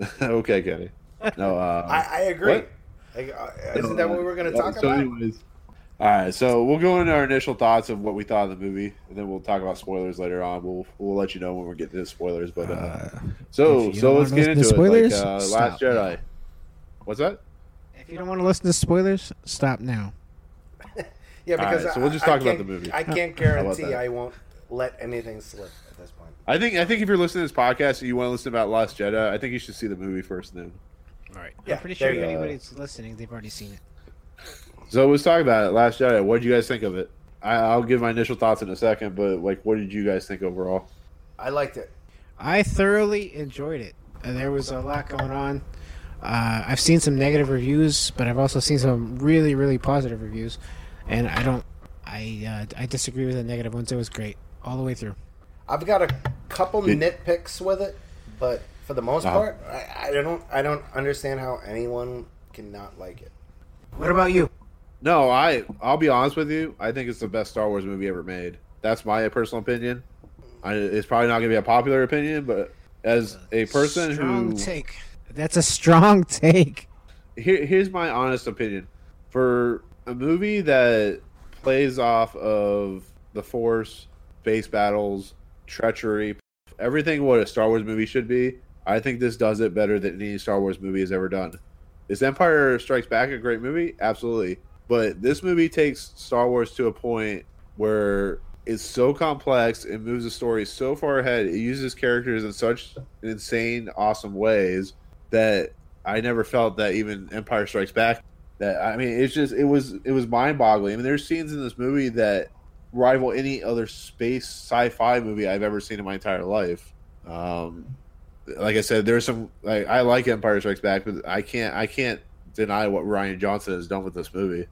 okay, Kenny. No, uh, I, I agree. what? Like, uh, isn't that what we were going to talk so about? Anyways, all right, so we'll go into our initial thoughts of what we thought of the movie, and then we'll talk about spoilers later on. We'll we'll let you know when we're getting to spoilers. But uh, so so let's get into to it. spoilers, like, uh, Last Jedi. What's that? If you don't want to listen to spoilers, stop now. Yeah, because right, so we'll just I talk about the movie. I can't guarantee? I won't let anything slip at this point. I think I think if you're listening to this podcast and you want to listen about Lost Jedi, I think you should see the movie first. Then All right. Yeah, I'm pretty sure you if anybody's listening, they've already seen it. so let's talk about it. Last Jedi. What did you guys think of it? I, I'll give my initial thoughts in a second, but like, what did you guys think overall? I liked it. I thoroughly enjoyed it. Uh, there was a lot going on. Uh, I've seen some negative reviews, but I've also seen some really, really positive reviews, and I don't. I uh, I disagree with the negative ones. It was great all the way through. I've got a couple Good. nitpicks with it, but for the most Uh-huh. part, I, I don't. I don't understand how anyone cannot like it. What about you? No, I I'll be honest with you. I think it's the best Star Wars movie ever made. That's my personal opinion. I, it's probably not going to be a popular opinion, but as a person strong who take. That's a strong take. here, here's my honest opinion for a movie that plays off of the Force, space battles, treachery, everything what a Star Wars movie should be. I think this does it better than any Star Wars movie has ever done. Is Empire Strikes Back a great movie? Absolutely. But this movie takes Star Wars to a point where it's so complex, it moves the story so far ahead, it uses characters in such insane, awesome ways that I never felt that even Empire Strikes Back. That I mean, it's just it was it was mind boggling. I mean, there's scenes in this movie that rival any other space sci-fi movie I've ever seen in my entire life. Um, like I said, there's some like I like Empire Strikes Back, but I can't I can't deny what Rian Johnson has done with this movie.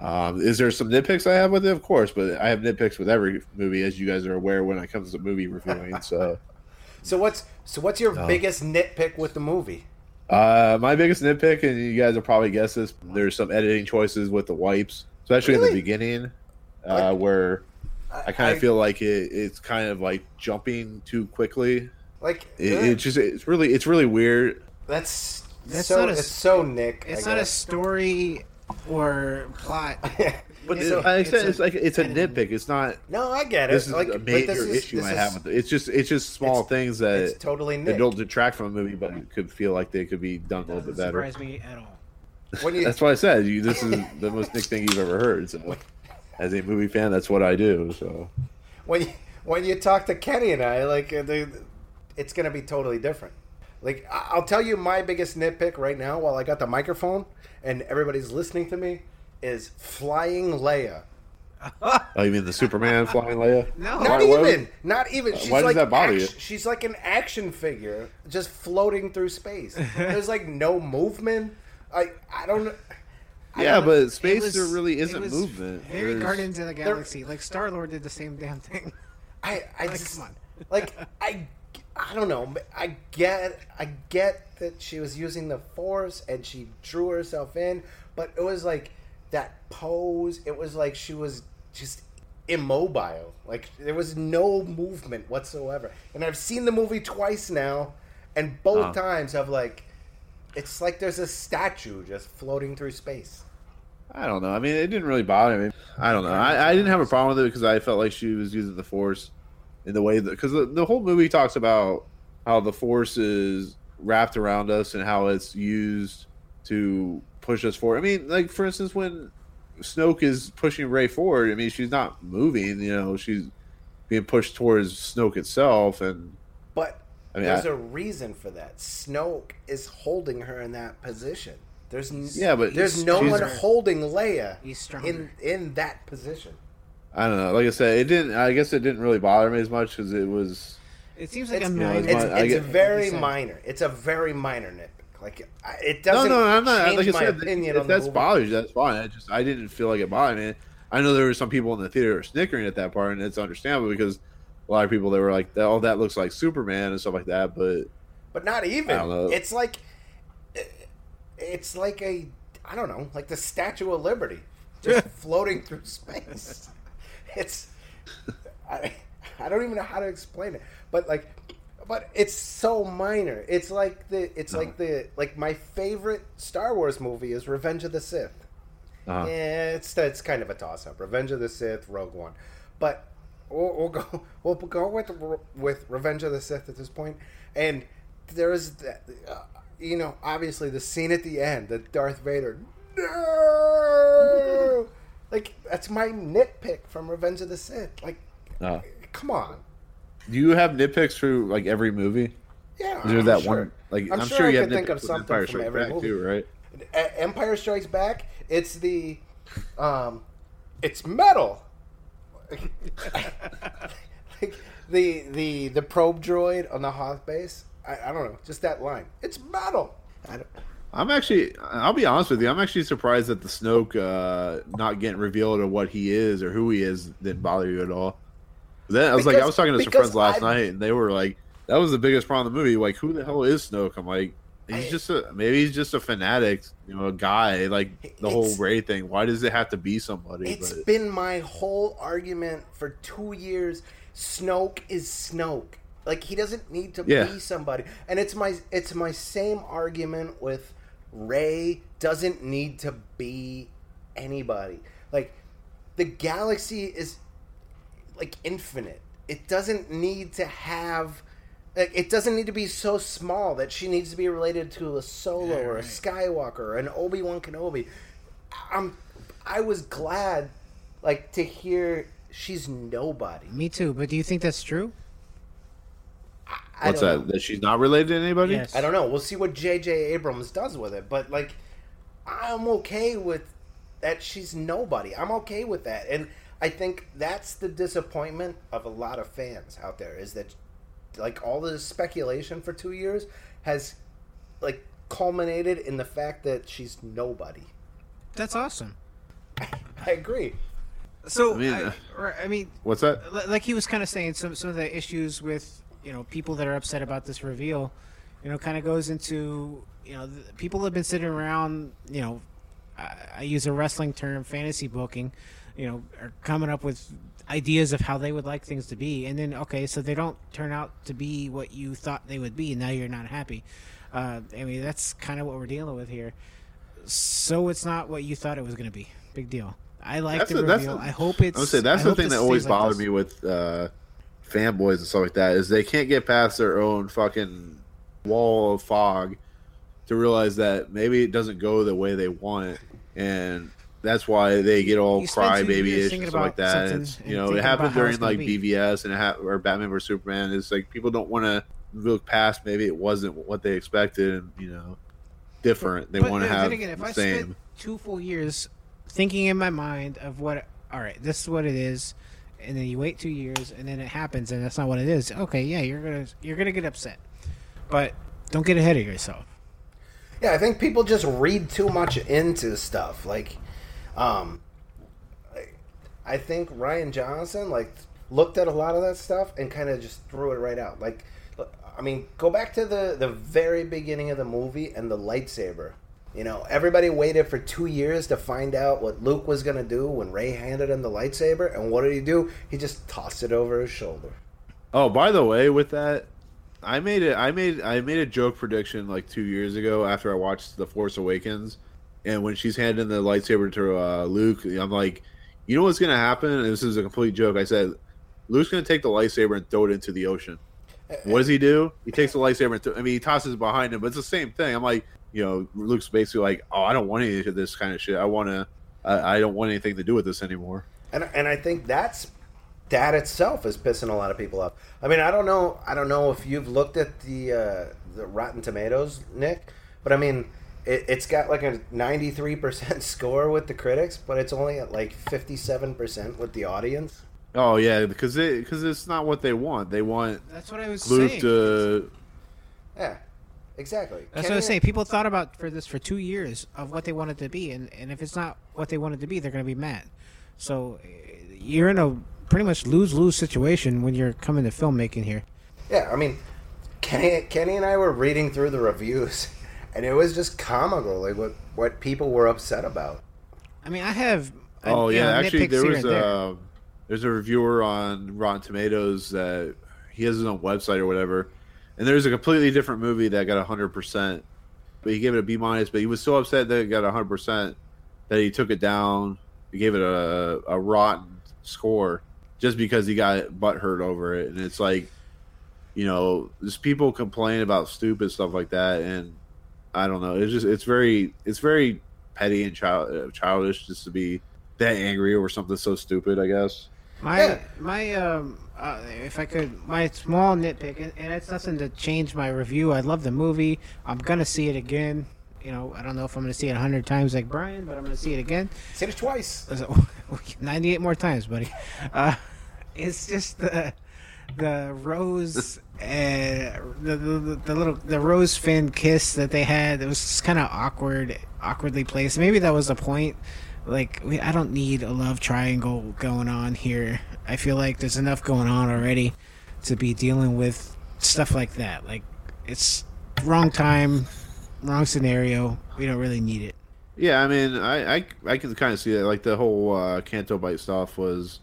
Um, is there some nitpicks I have with it? Of course, but I have nitpicks with every movie, as you guys are aware when it comes to movie reviewing. So. So what's so what's your No. biggest nitpick with the movie? Uh, my biggest nitpick, and you guys will probably guess this. There's some editing choices with the wipes, especially in the beginning, uh, where I kind of feel like it, it's kind of like jumping too quickly. like It, it just it's really it's really weird. that's That's so not a it's so Nick. It's I not a story or plot. But It's it- a- I it's said a- it's like it's a nitpick. It's not. No, I get it. This is like, a but major this is- issue this I is- have with it. It's just it's just small It's- things that It's totally that Nick. don't detract from the movie, but it could feel like they could be done a little bit better. surprise me at all. When you, That's why I said you. This is the most Nick thing you've ever heard. So, as a movie fan, that's what I do. So, when you when you talk to Kenny and I, like uh, they, it's gonna be totally different. Like I- I'll tell you, my biggest nitpick right now, while I got the microphone and everybody's listening to me, is flying Leia. oh, you mean the Superman flying Leia? No. Not Why- why even, would- not even. She's why does like that bother you? She's like an action figure, just floating through space. There's like no movement. I I don't. I Yeah, don't- but space was- there really isn't was movement. Very There's- Guardians of the Galaxy. Like Star Lord did the same damn thing. I I Like, just come on. like I I don't know. I get I get that she was using the force and she drew herself in, but it was like that pose. It was like she was just immobile. Like there was no movement whatsoever. And I've seen the movie twice now, and both Oh. times I've like it's like there's a statue just floating through space. I don't know. I mean, it didn't really bother me. I don't know. I, I didn't have a problem with it because I felt like she was using the force in the way that because the, the whole movie talks about how the force is wrapped around us and how it's used to push us forward. I mean, like for instance, when Snoke is pushing Rey forward, I mean, she's not moving. You know, she's being pushed towards Snoke itself, and But I mean, there's I- a reason for that. Snoke is holding her in that position. There's n- Yeah, but there's no one holding Leia in in that position. I don't know. Like I said, it didn't. I guess it didn't really bother me as much because it was. It seems like It's, a you know, minor. it's it's, it's get- very like you said. minor. It's a very minor nitpick. Like it doesn't no, no, I'm not. change Like I said, opinion if on the that's movie. bothers you, that's fine. I just I didn't feel like it bothered me. I know there were some people in the theater snickering at that part, and it's understandable because a lot of people they were like, "Oh, that looks like Superman" and stuff like that. But but not even. I don't know. It's like it's like a I don't know, like the Statue of Liberty just floating through space. It's I, I don't even know how to explain it, but like but it's so minor. It's like the it's like the like my favorite Star Wars movie is Revenge of the Sith. uh, Yeah, it's it's kind of a toss up. Revenge of the Sith, Rogue One, but we'll, we'll go we'll go with with Revenge of the Sith at this. And there's that, uh, you know, obviously the scene at the end, the Darth Vader, no, like that's my nitpick from Revenge of the Sith. Like, uh, come on, do you have nitpicks for like every movie? yeah. Is there I'm that sure. one? Like I'm I'm, sure sure, you could have think of something Empire from Strikes every Back movie. too, right? Empire Strikes Back. It's the, um, it's metal. Like the the the probe droid on the Hoth base. I, I don't know, just that line. It's metal. I don't, I'm actually, I'll be honest with you. I'm actually surprised that the Snoke uh, not getting revealed of what he is or who he is didn't bother you at all. Then I was like, I was talking to some friends last I- night, and they were like, "That was the biggest problem in the movie. Like, who the hell is Snoke?" I'm like, he's just a maybe he's just a fanatic, you know, a guy. Like the whole Rey thing. Why does it have to be somebody? It's But been my whole argument for two years. Snoke is Snoke. Like he doesn't need to Yeah. be somebody. And it's my it's my same argument with Rey doesn't need to be anybody. Like the galaxy is like infinite. It doesn't need to have like it doesn't need to be so small that she needs to be related to a Solo or a Skywalker or an Obi Wan Kenobi. I'm I was glad like to hear she's nobody. Me too. But do you think that's true? I what's don't that? That she's not related to anybody? Yes. I don't know. We'll see what J.J. Abrams does with it. But like, I'm okay with that. She's nobody. I'm okay with that, and I think that's the disappointment of a lot of fans out there is that like all the speculation for two years has like culminated in the fact that she's nobody. That's awesome. I agree. So I mean, I, uh, I mean, What's that? li- like he was kind of saying some some of the issues with you know people that are upset about this reveal you know kind of goes into you know the, people have been sitting around you know I, I use a wrestling term fantasy booking you know are coming up with ideas of how they would like things to be and then okay so they don't turn out to be what you thought they would be and now you're not happy uh, i mean that's kind of what we're dealing with here so it's not what you thought it was going to be. Big deal. I like That's the that's reveal. the- I hope it's. I would say that's I the thing that always stays like bothered me with uh, fanboys and stuff like that is they can't get past their own fucking wall of fog to realize that maybe it doesn't go the way they want, it, and that's why they get all You spend two years crybaby-ish and stuff like that. It's, you know, it happened during like be. BVS and it ha- or Batman vs Superman. It's like people don't want to look past maybe it wasn't what they expected, and you know, different. They want to have again, if the I same. spent two full years thinking in my mind of what, all right, this is what it is, and then you wait two years, and then it happens, and that's not what it is. Okay, yeah, you're gonna you're gonna get upset, but don't get ahead of yourself. Yeah, I think people just read too much into stuff. Like, um, I- think Rian Johnson like looked at a lot of that stuff and kind of just threw it right out. Like, I mean, go back to the the very beginning of the movie and the lightsaber. You know, everybody waited for two years to find out what Luke was gonna do when Rey handed him the lightsaber, and what did he do? He just tossed it over his shoulder. Oh, by the way, with that, I made it. I made I made a joke prediction like two years ago after I watched The Force Awakens, and when she's handing the lightsaber to uh, Luke, I'm like, you know what's gonna happen? And this is a complete joke. I said, Luke's gonna take the lightsaber and throw it into the ocean. What does he do? He takes the lightsaber and th- I mean, he tosses it behind him, but it's the same thing. I'm like, you know, Luke's basically like, oh, I don't want any of this kind of shit. I want to. I, I don't want anything to do with this anymore. and and I think that's that itself is pissing a lot of people off. I mean, I don't know, I don't know if you've looked at the uh, the Rotten Tomatoes, Nick, but I mean, it, it's got like a ninety three percent score with the critics, but it's only at like fifty seven percent with the audience. Oh yeah, because it because it's not what they want. They want That's what I was Luke saying. to Yeah, exactly. That's Kenny- what I was saying. People thought about for this for two years of what they wanted to be, and, and if it's not what they wanted to be, they're going to be mad. So eh, you're in a pretty much lose lose situation when you're coming to filmmaking here. Yeah, I mean, Kenny, Kenny and I were reading through the reviews, and it was just comical, like what what people were upset about. I mean, I have. uh, Oh you yeah, know, actually there was and there. a there's a reviewer on Rotten Tomatoes that he has his own website or whatever, and there's a completely different movie that got hundred percent, but he gave it a B minus. But he was so upset that it got hundred percent that he took it down. He gave it a a rotten score just because he got butt hurt over it, and it's like, you know, just people complain about stupid stuff like that, and I don't know. It's just it's very it's very petty and child, uh, childish just to be that angry over something so stupid. I guess. My Yeah. my um, uh, if I could, my small nitpick, and, and it's nothing to change my review. I love the movie. I'm gonna see it again. You know, I don't know if I'm gonna see it a hundred times like Brian, but I'm gonna see it again. Said it twice. Ninety-eight more times, buddy. Uh, it's just the the rose, uh, the, the the little the Rose Finn kiss that they had. It was just kind of awkward, awkwardly placed. Maybe that was the point. Like, we, I don't need a love triangle going on here. I feel like there's enough going on already to be dealing with stuff like that. Like, it's wrong time, wrong scenario. We don't really need it. Yeah, I mean, I I, I can kind of see that. Like the whole uh, Canto Bight stuff was.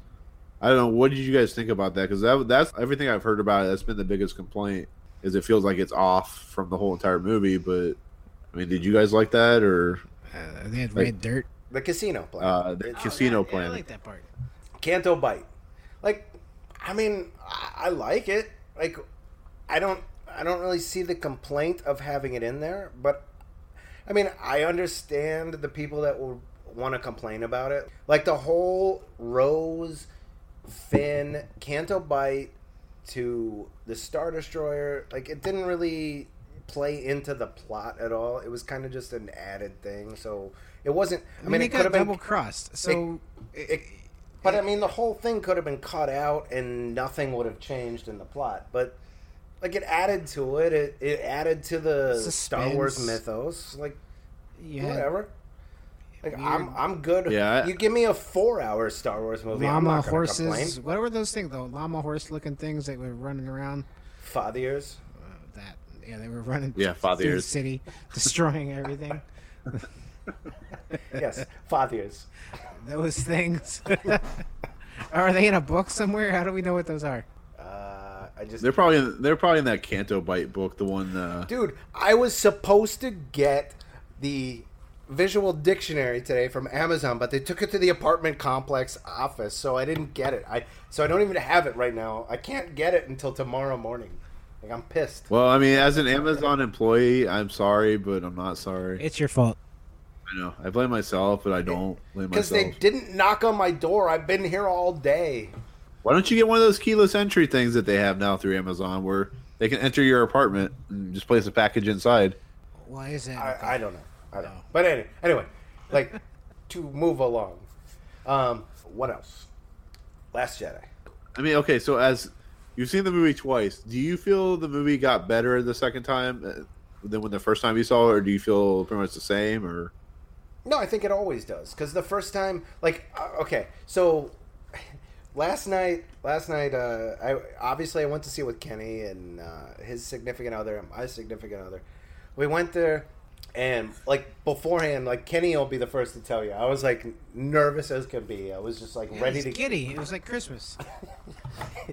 I don't know. What did you guys think about that? Because that, that's everything I've heard about it. That's been the biggest complaint. Is it feels like it's off from the whole entire movie. But I mean, did you guys like that or Uh, they had Like- red dirt. The casino plan. uh, the casino Oh, yeah, plan? I like that part. Canto Bight. Like, I mean, I, I like it. Like, I don't, I don't really see the complaint of having it in there. But, I mean, I understand the people that will want to complain about it. Like the whole Rose, Finn, Canto Bight to the Star Destroyer. Like, it didn't really play into the plot at all. It was kind of just an added thing. So it wasn't. I, I mean, it could have been double crossed. So it, but I mean, the whole thing could have been cut out, and nothing would have changed in the plot. But like, it added to it. It, it added to the Star Wars mythos. Like, had whatever. Like, I'm I'm good. Yeah, you give me a four-hour Star Wars movie. I'm llama not horses. complain. What were those things though? Llama horse looking things that were running around. Fathiers. Uh, that yeah, they were running. Yeah, father through the city, destroying everything. Yes, fathiers. Those things. are they in a book somewhere? How do we know what those are? Uh, I just They're probably in, they're probably in that Canto Bight book, the one. Uh, dude i was supposed to get the visual dictionary today from Amazon, but they took it to the apartment complex office, so I didn't get it. I so I don't even have it right now. I can't get it until tomorrow morning. Like I'm pissed. Well, I mean, as an Amazon employee, I'm sorry, but I'm not sorry. It's your fault. I know. I blame myself, but I don't blame myself. Because they didn't knock on my door. I've been here all day. Why don't you get one of those keyless entry things that they have now through Amazon where they can enter your apartment and just place a package inside? Why is that? I, I don't know. I don't know. But anyway, anyway, like to move along. Um, what else? Last Jedi. I mean, okay, so as you've seen the movie twice, do you feel the movie got better the second time uh, than when the first time you saw it, or do you feel pretty much the same? Or No, I think it always does. Because the first time, like, uh, okay, so last night, last night, uh, I obviously I went to see it with Kenny and uh, his significant other my significant other. We went there, and like beforehand, like Kenny will be the first to tell you, I was like nervous as could be. I was just like ready to giddy. It was like Christmas.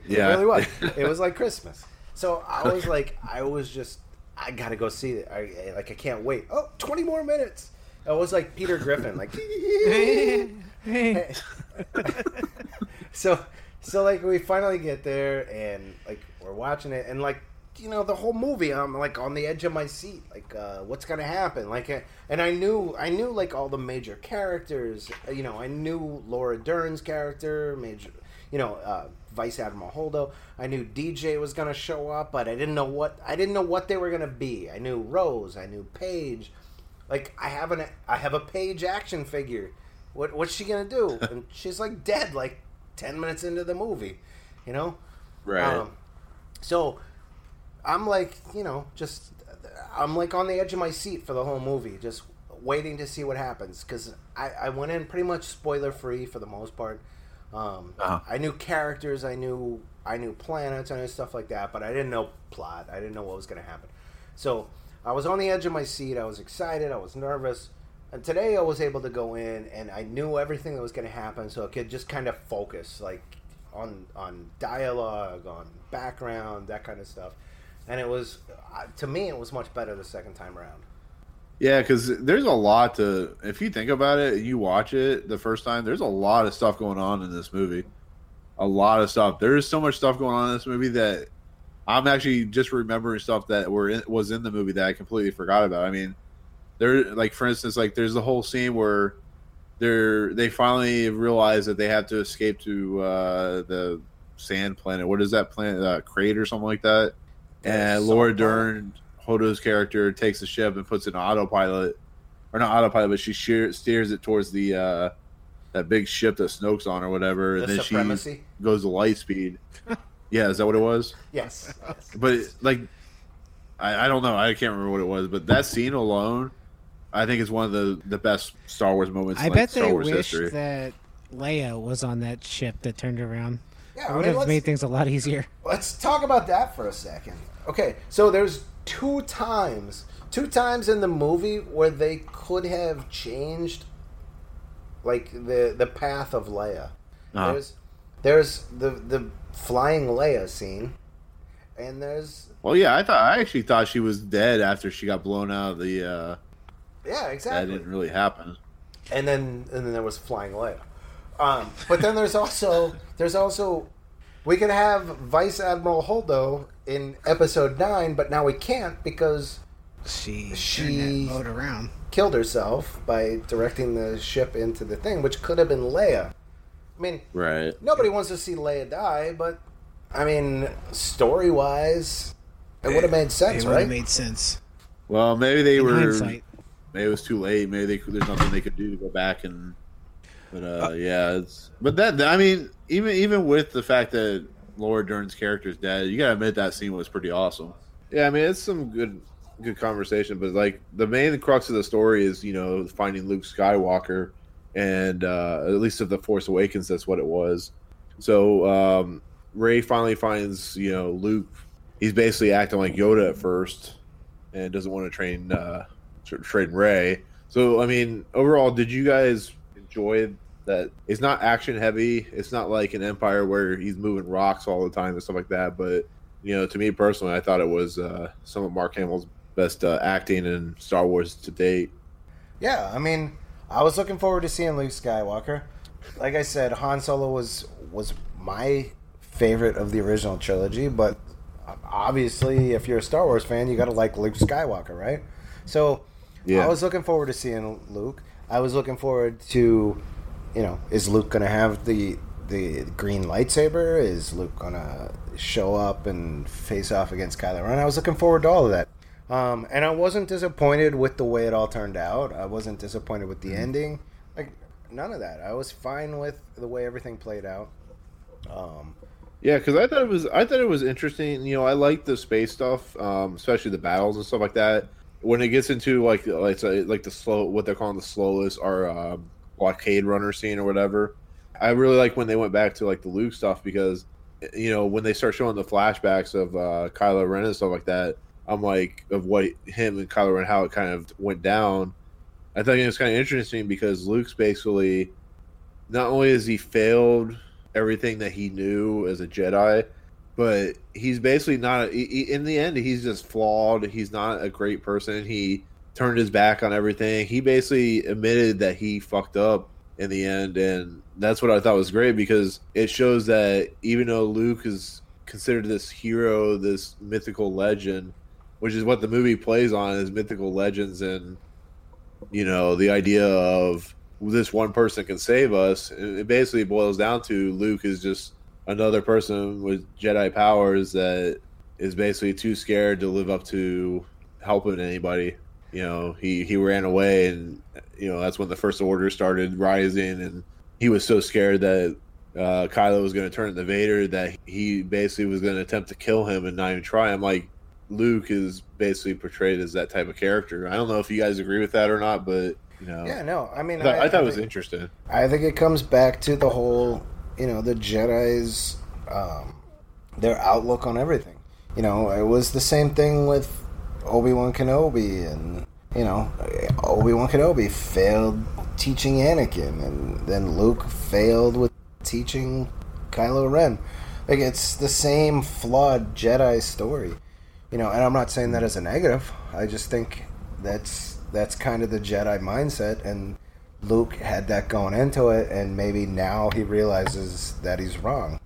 Yeah. It really was. It was like Christmas. So I was like, I was just, I gotta go see it. I, I- like, I can't wait. Oh, 20 more minutes. I was like Peter Griffin, like. so, so like we finally get there and like we're watching it and like you know the whole movie I'm like on the edge of my seat like uh, what's gonna happen? Like uh, and I knew I knew like all the major characters you know I knew Laura Dern's character major you know uh, Vice Admiral Holdo. I knew DJ was gonna show up but I didn't know what I didn't know what they were gonna be. I knew Rose I knew Paige. Like I have an I have a Paige action figure. What what's she gonna do? And she's like dead like 10 minutes into the movie you know? Right? um, so I'm like, you know, just I'm like on the edge of my seat for the whole movie, just waiting to see what happens because I, I went in pretty much spoiler free for the most part. Um, Uh-huh. I knew characters, I knew I knew planets, I knew stuff like that, but I didn't know plot. I didn't know what was going to happen. So I was on the edge of my seat. I was excited. I was nervous. And today I was able to go in and I knew everything that was going to happen, so I could just kind of focus, like on on dialogue, on background, that kind of stuff. And it was, uh, to me, it was much better the second time around. Yeah, because there's a lot to. If you think about it, you watch it the first time. There's a lot of stuff going on in this movie. A lot of stuff. There's so much stuff going on in this movie that I'm actually just remembering stuff that were in, was in the movie that I completely forgot about. I mean, there, like for instance, like there's the whole scene where they're they finally realize that they have to escape to uh, the sand planet. What is that planet? Uh, Crate or something like that. And Salt Laura planet. Dern, Holdo's character, takes the ship and puts it in autopilot, or not autopilot, but she sheer, steers it towards the uh, that big ship that Snoke's on or whatever, The and then supremacy? she goes to light speed. yeah, is that what it was? Yes. yes. But like, I, I don't know. I can't remember what it was. But that scene alone, I think is one of the the best Star Wars moments. I in, like, bet Star they Wars wish history. that Leia was on that ship that turned around. Yeah, It I would mean, have made things a lot easier. Let's talk about that for a second. Okay, so there's two times, two times in the movie where they could have changed, like the the path of Leia. Uh-huh. There's there's the the flying Leia scene, and there's Well, yeah, I thought I actually thought she was dead after she got blown out of the. uh yeah exactly. That didn't really happen. and then and then there was flying Leia. Um, but then there's also there's also we could have Vice Admiral Holdo in episode nine, but now we can't because She She- turned that boat around. killed herself by directing the ship into the thing, which could have been Leia. I mean, Right. nobody wants to see Leia die, but I mean, story wise, it would have made sense, It right? have made sense. Well, maybe they In were. hindsight. Maybe it was too late. Maybe they, there's nothing they could do to go back and. But uh, yeah, it's. But that I mean, even even with the fact that Laura Dern's character is dead, you gotta admit that scene was pretty awesome. Yeah, I mean, it's some good good conversation, but like the main crux of the story is you know finding Luke Skywalker, and uh, at least of the Force Awakens, that's what it was. So um, Rey finally finds you know Luke. He's basically acting like Yoda at first, and doesn't want to train uh, tra- train Rey. So I mean, overall, did you guys enjoy that? It's not action heavy. It's not like an Empire where he's moving rocks all the time and stuff like that. But you know, to me personally, I thought it was uh, some of Mark Hamill's best uh, acting in Star Wars to date. Yeah, I mean, I was looking forward to seeing Luke Skywalker. Like I said, Han Solo was was my favorite of the original trilogy, but obviously, if you're a Star Wars fan, you got to like Luke Skywalker, right? So, Yeah. I was looking forward to seeing Luke. I was looking forward to, you know, is Luke going to have the the green lightsaber? Is Luke going to show up and face off against Kylo Ren? I was looking forward to all of that. Um, and I wasn't disappointed with the way it all turned out. I wasn't disappointed with the ending. Like none of that. I was fine with the way everything played out. Um, Yeah, because I thought it was I thought it was interesting. You know, I like the space stuff, um, especially the battles and stuff like that. When it gets into like like like the slow what they're calling the slowest or uh, blockade runner scene or whatever, I really like when they went back to like the Luke stuff because you know when they start showing the flashbacks of uh, Kylo Ren and stuff like that. I'm like of what him and Kylo Ren how it kind of went down. I think it's kind of interesting because Luke's basically not only has he failed everything that he knew as a Jedi, but he's basically not. He, he- in the end, he's just flawed. He's not a great person. He turned his back on everything. He basically admitted that he fucked up in the end, and that's what I thought was great because it shows that even though Luke is considered this hero, this mythical legend, which is what the movie plays on, is mythical legends and you know the idea of this one person can save us. It basically boils down to Luke is just another person with Jedi powers that is basically too scared to live up to helping anybody. You know, he he ran away, and you know that's when the First Order started rising, and he was so scared that uh, Kylo was going to turn into Vader that he basically was going to attempt to kill him and not even try. I'm like, Luke is basically portrayed as that type of character. I don't know if you guys agree with that or not, but you know, yeah, no, I mean, I, thought, I thought it was think- interesting. I think it comes back to the whole, you know, the Jedi's, um, their outlook on everything. You know, it was the same thing with Obi Wan Kenobi, and you know, Obi Wan Kenobi failed teaching Anakin, and then Luke failed with teaching Kylo Ren. Like it's the same flawed Jedi story. You know, and I'm not saying that as a negative. I just think that's that's kind of the Jedi mindset, and Luke had that going into it, and maybe now he realizes that he's wrong.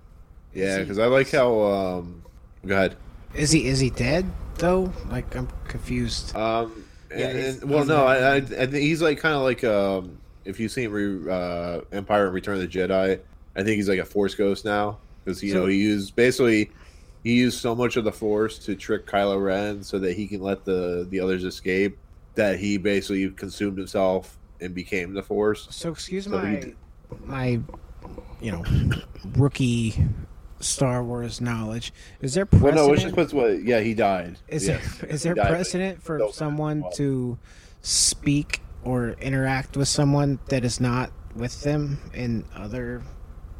Yeah, because I like how. Um, go ahead. Is he is he dead though? Like I'm confused. Um, and, Yeah, and- well, no, I, I, I he's like kind of like um, if you've seen Re, uh, Empire and Return of the Jedi, I think he's like a Force ghost now because you So- know he used basically he used so much of the Force to trick Kylo Ren so that he can let the the others escape that he basically consumed himself and became the Force. So excuse So my d- my you know rookie Star Wars knowledge. Is there precedent? Well, precedent? no, it's just puts what. Yeah, he died. is Yes, there is he there died, precedent for someone to speak or interact with someone that is not with them in other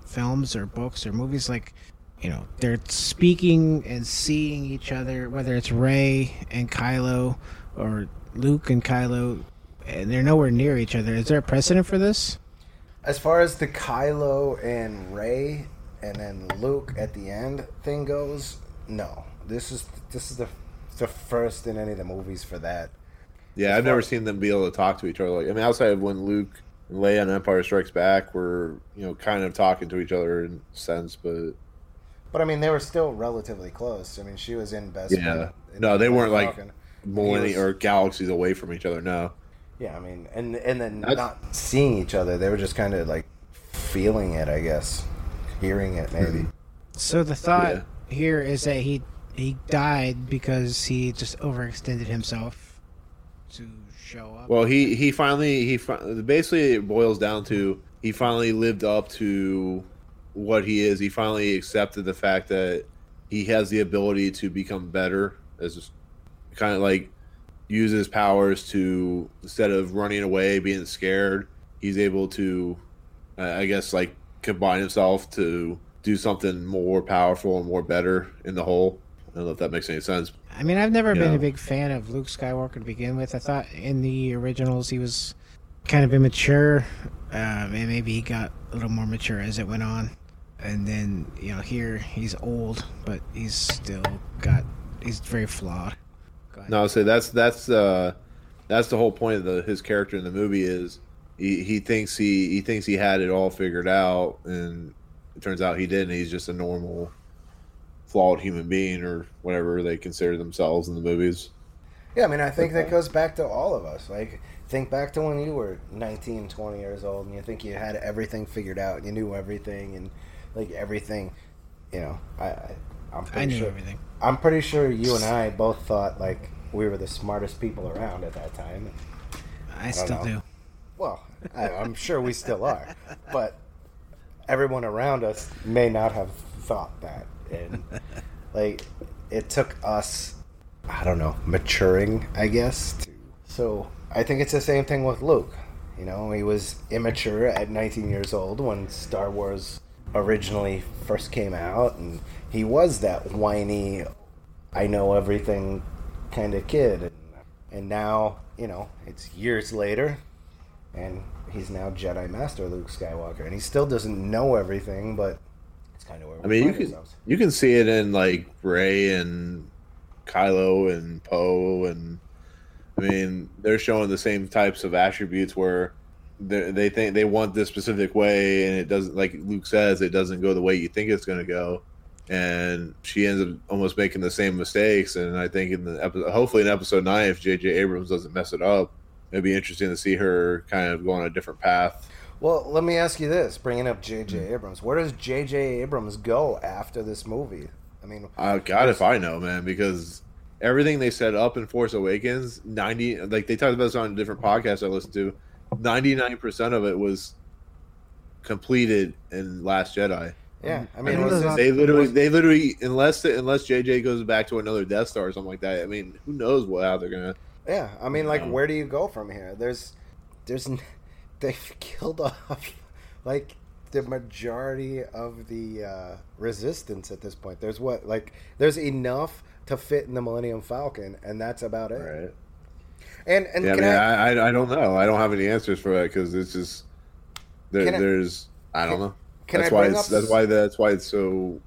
films or books or movies like you know they're speaking and seeing each other whether it's Rey and Kylo or Luke and Kylo and they're nowhere near each other is there a precedent for this As far as the Kylo and Rey, and then Luke at the end thing goes, no. This is this is the the first in any of the movies for that. Yeah, I've never seen them be able to talk to each other. Like, I mean, outside of when Luke and Leia and Empire Strikes Back were, you know, kind of talking to each other in a sense, but But I mean, they were still relatively close. I mean, she was in Best. yeah, in no, they weren't like millennia or galaxies away from each other. No, Yeah, I mean, and and then That's- not seeing each other, they were just kind of like feeling it, I guess, hearing it maybe. So the thought Yeah. here is that he he died because he just overextended himself to show up. well, he he finally he fi- basically it boils down to he finally lived up to what he is. He finally accepted the fact that he has the ability to become better as just kind of like use his powers to instead of running away being scared he's able to uh, i guess like combine himself to do something more powerful and more better in the whole i don't know if that makes any sense I mean, I've never been Yeah. a big fan of Luke Skywalker to begin with. I thought in the originals he was kind of immature, um, and maybe he got a little more mature as it went on. And then you know here he's old, but he's still got he's very flawed. No i say that's that's uh that's the whole point of the his character in the movie is he, he thinks he he thinks he had it all figured out, and it turns out he didn't. He's just a normal, flawed human being or whatever they consider themselves in the movies. Yeah, I mean, I think that goes back to all of us. Like, think back to when you were 19, 20 years old, and you think you had everything figured out, and you knew everything, and like everything. You know, I, I I'm pretty I knew sure. everything. I'm pretty sure you and I both thought like we were the smartest people around at that time. I don't still know. do. Well, I, I'm sure we still are, but everyone around us may not have thought that, and like it took us, I don't know, maturing, I guess. To, so I think it's the same thing with Luke. You know, he was immature at 19 years old when Star Wars originally first came out, and he was that whiny, I know everything kind of kid. And, and now, you know, it's years later, and he's now Jedi Master Luke Skywalker, and he still doesn't know everything, but it's kind of where we I mean, you can ourselves. you can see it in like Rey and Kylo and Poe, and I mean, they're showing the same types of attributes where they they think they want this specific way, and it doesn't. Like Luke says, it doesn't go the way you think it's going to go, and she ends up almost making the same mistakes. And I think in the episode, hopefully in episode nine, if J.J. Abrams doesn't mess it up, it'd be interesting to see her kind of go on a different path. Well, let me ask you this: bringing up J.J. Abrams, where does J.J. Abrams go after this movie? I mean, Uh, God, if I know, man, because everything they set up in Force Awakens, ninety like they talked about this on a different podcast I listened to, ninety nine percent of it was completed in Last Jedi. yeah, I I mean, mean, was this- they literally, they literally, unless unless JJ goes back to another Death Star or something like that. I mean, who knows what how they're gonna. Yeah, I mean, like, Yeah. where do you go from here? There's, there's, n- they've killed off like the majority of the uh, resistance at this point. There's what, like, there's enough to fit in the Millennium Falcon, and that's about it. Right. And and Yeah, I mean, I, I, I, don't know. I don't have any answers for that because it's just there, Can I- there's I don't know. can that's I why it's up that's why that's why it's so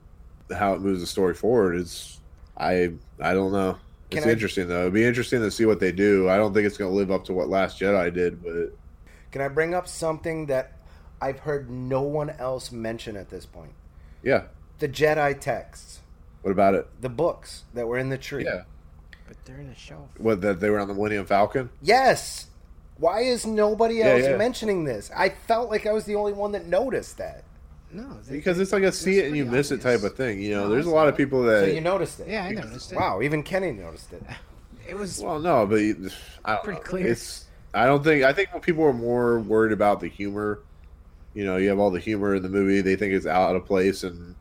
how it moves the story forward is I I don't know. It's I- interesting though. It'd be interesting to see what they do. I don't think it's going to live up to what Last Jedi did, but can I bring up something that I've heard no one else mention at this point? yeah. The Jedi texts, What about it? the books that were in the tree. Yeah. But they're in the shelf. What that they were on the Millennium Falcon? Yes. Why is nobody Yeah, else yeah. mentioning this? I felt like I was the only one that noticed that. No, they- Because it's like a see it and you pretty miss it type of thing. You know, No, there's a lot of not. people So that you noticed it. yeah, I noticed it. Wow, even Kenny noticed it. it was Well, no, but I don't Pretty know. clear. It's I don't think I think people are more worried about the humor. You know, you have all the humor in the movie. They think it's out of place, and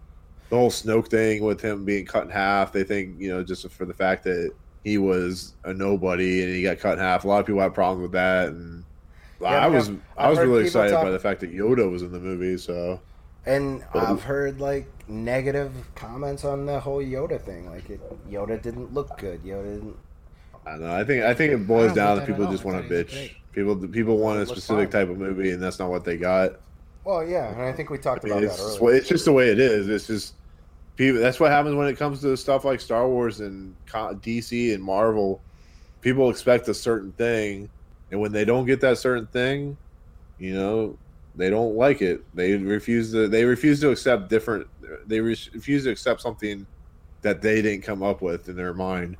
the whole Snoke thing with him being cut in half. They think you know just for the fact that he was a nobody and he got cut in half. A lot of people have problems with that, and Yeah, I was I've I was really excited talk- by the fact that Yoda was in the movie. So And But- I've heard like negative comments on the whole Yoda thing. Like it, Yoda didn't look good. Yoda didn't. I know. I think I think it boils down to people just want to thought he looked bitch. great. People people want a specific fine. type of movie, and that's not what they got. Well, yeah, and I think we talked I mean, about it's, that just, earlier. it's just the way it is. It's just people. That's what happens when it comes to stuff like Star Wars and DC and Marvel. People expect a certain thing, and when they don't get that certain thing, you know, they don't like it. They refuse to. They refuse to accept different. They re- refuse to accept something that they didn't come up with in their mind.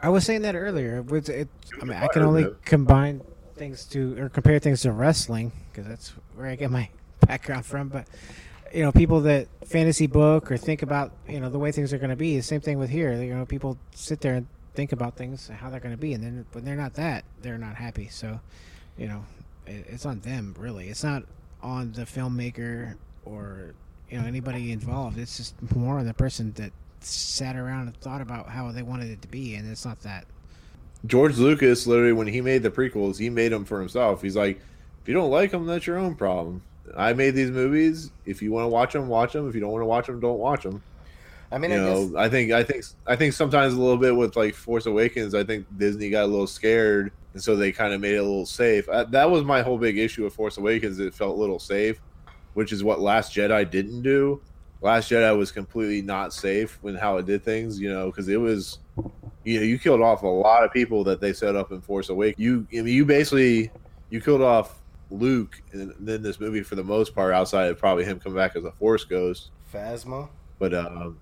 I was saying that earlier. It, it, I mean, I can only combine things to or compare things to wrestling because that's where I get my background from. But you know, people that fantasy book or think about you know the way things are going to be. The same thing with here. You know, people sit there and think about things how they're going to be, and then when they're not that, they're not happy. So, you know, it, it's on them really. It's not on the filmmaker or you know anybody involved. It's just more on the person that sat around and thought about how they wanted it to be, and it's not that. George Lucas literally when he made the prequels, he made them for himself. He's like, if you don't like them, that's your own problem. I made these movies. If you want to watch them, watch them. If you don't want to watch them, don't watch them. I mean, you I know, guess I think I think I think sometimes a little bit with like Force Awakens, I think Disney got a little scared, and so they kind of made it a little safe. Uh, that was my whole big issue with Force Awakens; it felt a little safe, which is what Last Jedi didn't do. Last Jedi was completely not safe when how it did things, you know, because it was you know, you killed off a lot of people that they set up in Force Awakens. You, I mean, you basically you killed off Luke, and then this movie for the most part, outside of probably him coming back as a Force ghost. Phasma, But um,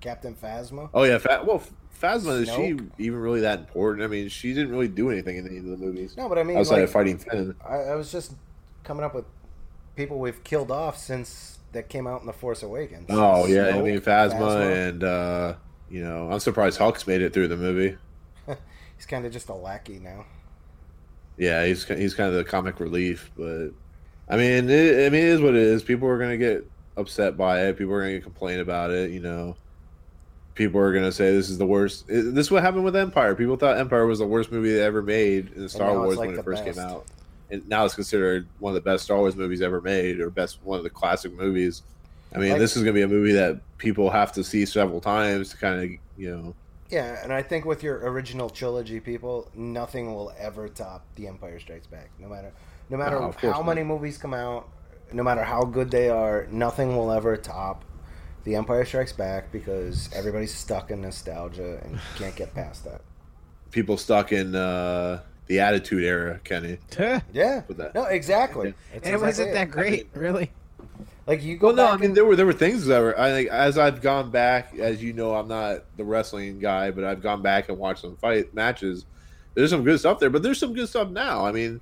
Captain Phasma. oh yeah, Fa- well, Phasma is she even really that important? I mean, she didn't really do anything in any of the movies No, but I mean, outside like, of fighting Finn. I, I was just coming up with people we've killed off since that came out in the Force Awakens. Oh yeah, I mean Phasma, and uh, you know, I'm surprised Hux made it through the movie. he's kind of just a lackey now. Yeah, he's he's kind of the comic relief, but I mean, it, I mean, it is what it is. People are gonna get upset by it. People are gonna complain about it. You know, people are gonna say this is the worst. This is what happened with Empire. People thought Empire was the worst movie they ever made in the Star Wars like when it first best. came out, and now it's considered one of the best Star Wars movies ever made, or best one of the classic movies. I mean, Like- this is gonna be a movie that people have to see several times to kind of, you know. Yeah, and I think with your original trilogy, people, nothing will ever top The Empire Strikes Back. No matter, no matter No, how not. many movies come out, no matter how good they are, nothing will ever top The Empire Strikes Back because everybody's stuck in nostalgia and can't get past that. People stuck in uh, the Attitude Era, Kenny. Yeah, that. no, exactly. That's And it exactly wasn't that great, really. Like you go Well, no, I mean and- there were there were things that were I think as I've gone back, as you know, I'm not the wrestling guy, but I've gone back and watched some fight matches. There's some good stuff there, but there's some good stuff now. I mean,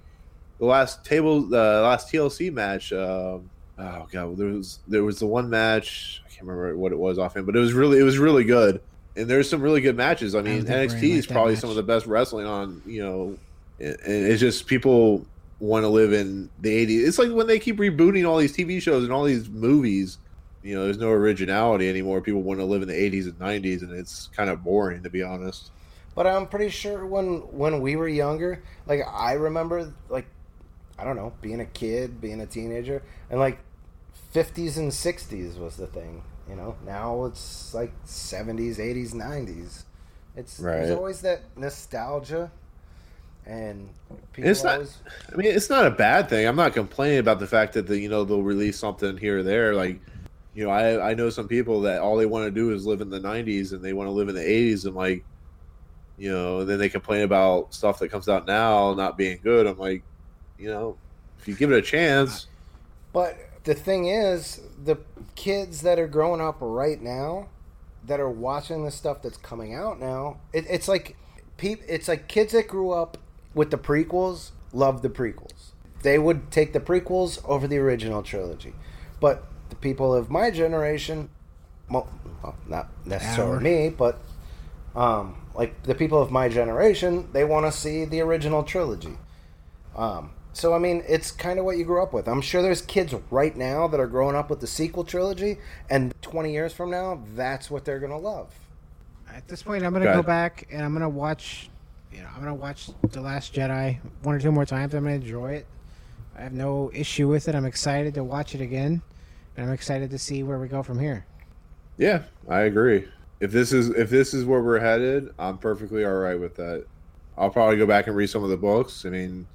the last table, the last TLC match. Um, oh god, there was there was the one match. I can't remember what it was offhand, but it was really it was really good. And there's some really good matches. I mean, think Bray NXT is that probably match. some of the best wrestling on. You know, and and it's just people want to live in the 80s. It's like when they keep rebooting all these TV shows and all these movies, you know, there's no originality anymore. People want to live in the 80s and 90s, and it's kind of boring, to be honest. But I'm pretty sure when when we were younger, like I remember, like I don't know, being a kid, being a teenager, and like 50s and 60s was the thing. You know, now it's like 70s, 80s, 90s. It's right. there's always that nostalgia, and people It's not. always. I mean, it's not a bad thing. I'm not complaining about the fact that the you know they'll release something here or there. Like, you know, I I know some people that all they want to do is live in the 90s and they want to live in the 80s and like, you know, then they complain about stuff that comes out now not being good. I'm like, you know, if you give it a chance, But the thing is, the kids that are growing up right now, that are watching the stuff that's coming out now, it, it's like, peop, it's like kids that grew up with the prequels love the prequels. They would take the prequels over the original trilogy, but the people of my generation, well, well, not necessarily Our. me, but um, like the people of my generation, they want to see the original trilogy. Um, so I mean, it's kind of what you grew up with. I'm sure there's kids right now that are growing up with the sequel trilogy, and 20 years from now, that's what they're gonna love. At this point, I'm gonna Go go back and I'm gonna watch. You know, I'm gonna watch The Last Jedi one or two more times. I'm gonna enjoy it. I have no issue with it. I'm excited to watch it again, and I'm excited to see where we go from here. yeah, I agree. If this is if this is where we're headed, I'm perfectly all right with that. I'll probably go back and read some of the books. I mean,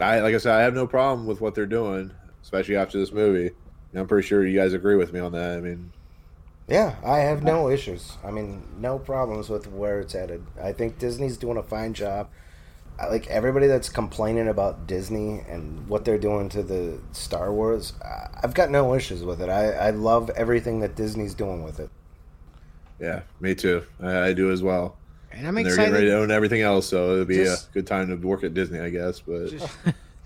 I like I said, I have no problem with what they're doing, especially after this movie. And I'm pretty sure you guys agree with me on that. I mean, Yeah, I have no issues. I mean, no problems with where it's headed. I think Disney's doing a fine job. I like everybody that's complaining about Disney and what they're doing to the Star Wars. I- I've got no issues with it. I, I love everything that Disney's doing with it. yeah, me too. I, I do as well. And I'm And they're getting ready to own everything else, so it'll be Just- a good time to work at Disney, I guess. But Just,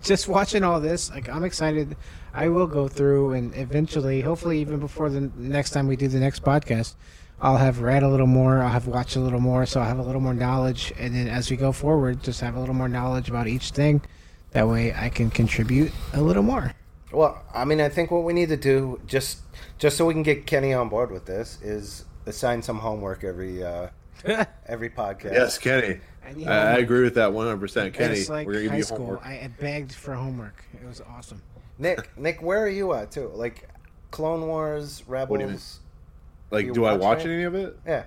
just watching all this, like I'm excited. I will go through and eventually, hopefully, even before the next time we do the next podcast, I'll have read a little more. I'll have watched a little more, so I'll have a little more knowledge. And then as we go forward, just have a little more knowledge about each thing. That way, I can contribute a little more. Well, I mean, I think what we need to do just just so we can get Kenny on board with this is assign some homework every uh, every podcast. yes, Kenny, I need I, I agree with that 100. percent Kenny, It's like we're gonna give high you school. homework. I I begged for homework. It was awesome. Nick, Nick, where are you at too? Like Clone Wars, Rebels. do you mean? Like, you do I watch watch it? any of it? Yeah.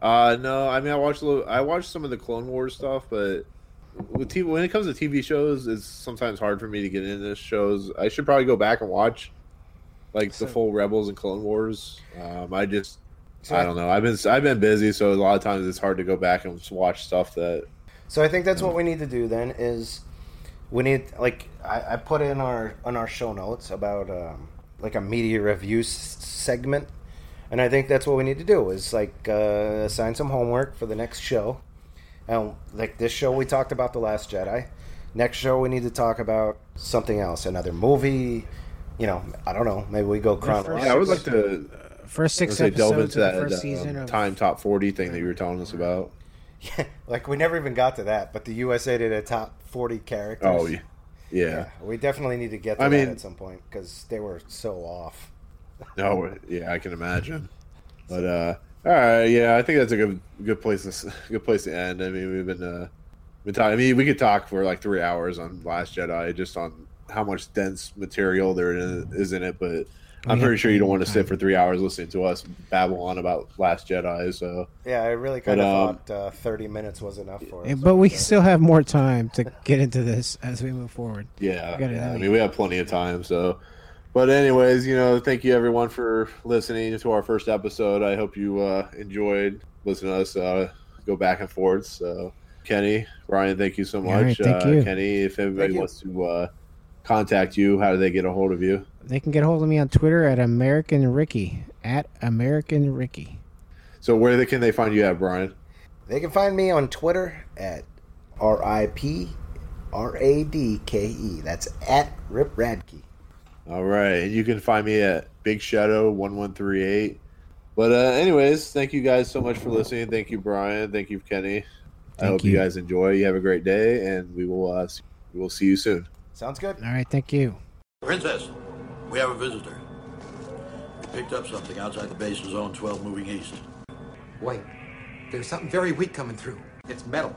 Uh, no. I mean, I watched a little. I watched some of the Clone Wars stuff, but with TV, when it comes to TV shows, it's sometimes hard for me to get into shows. I should probably go back and watch like So- the full Rebels and Clone Wars. Um, I just I don't know. I've been I've been busy, so a lot of times it's hard to go back and just watch stuff that. So I think that's what we need to do then is we need like I, I put in our on our show notes about um, like a media review s- segment, and I think that's what we need to do is like uh, assign some homework for the next show. And like this show, we talked about the Last Jedi. Next show, we need to talk about something else, another movie. You know, I don't know. Maybe we go chronological. Yeah, I would like to First six let's delve episodes into of the that first uh, season of time top forty thing that you were telling us about. Yeah, like we never even got to that, but the USA did a top forty characters. Oh, yeah. yeah. Yeah, we definitely need to get to I that mean- at some point because they were so off. No, yeah, I can imagine. But uh, all right, yeah, I think that's a good good place to good place to end. I mean, we've been uh, been talking. I mean, we could talk for like three hours on Last Jedi, just on how much dense material there is in it. But I'm We pretty have sure you don't want to sit for three hours listening to us babble on about Last Jedi. So Yeah, I really kind of um, thought uh, thirty minutes was enough for us. But we still have more time to get into this as we move forward. yeah, We yeah, I mean, we have plenty of time. So. But anyways, you know, thank you everyone for listening to our first episode. I hope you uh, enjoyed listening to us uh, go back and forth. So, Kenny, Ryan, thank you so much. right, thank uh, you. Kenny, if anybody you. wants to uh, contact you, how do they get a hold of you? They can get a hold of me on Twitter at American Ricky at American Ricky. So, where they, can they find you at, Brian? They can find me on Twitter at R I P R A D K E. That's at Rip Radke. All right, and you can find me at Big Shadow one one three eight. But uh, anyways, thank you guys so much for listening. Thank you, Brian. Thank you, Kenny. Thank I hope you. you. guys enjoy. You have a great day, and we will uh, see, we will see you soon. Sounds good. All right, thank you. Princess, we have a visitor. We picked up something outside the base of zone 12 moving east. Wait, there's something very weak coming through. It's metal.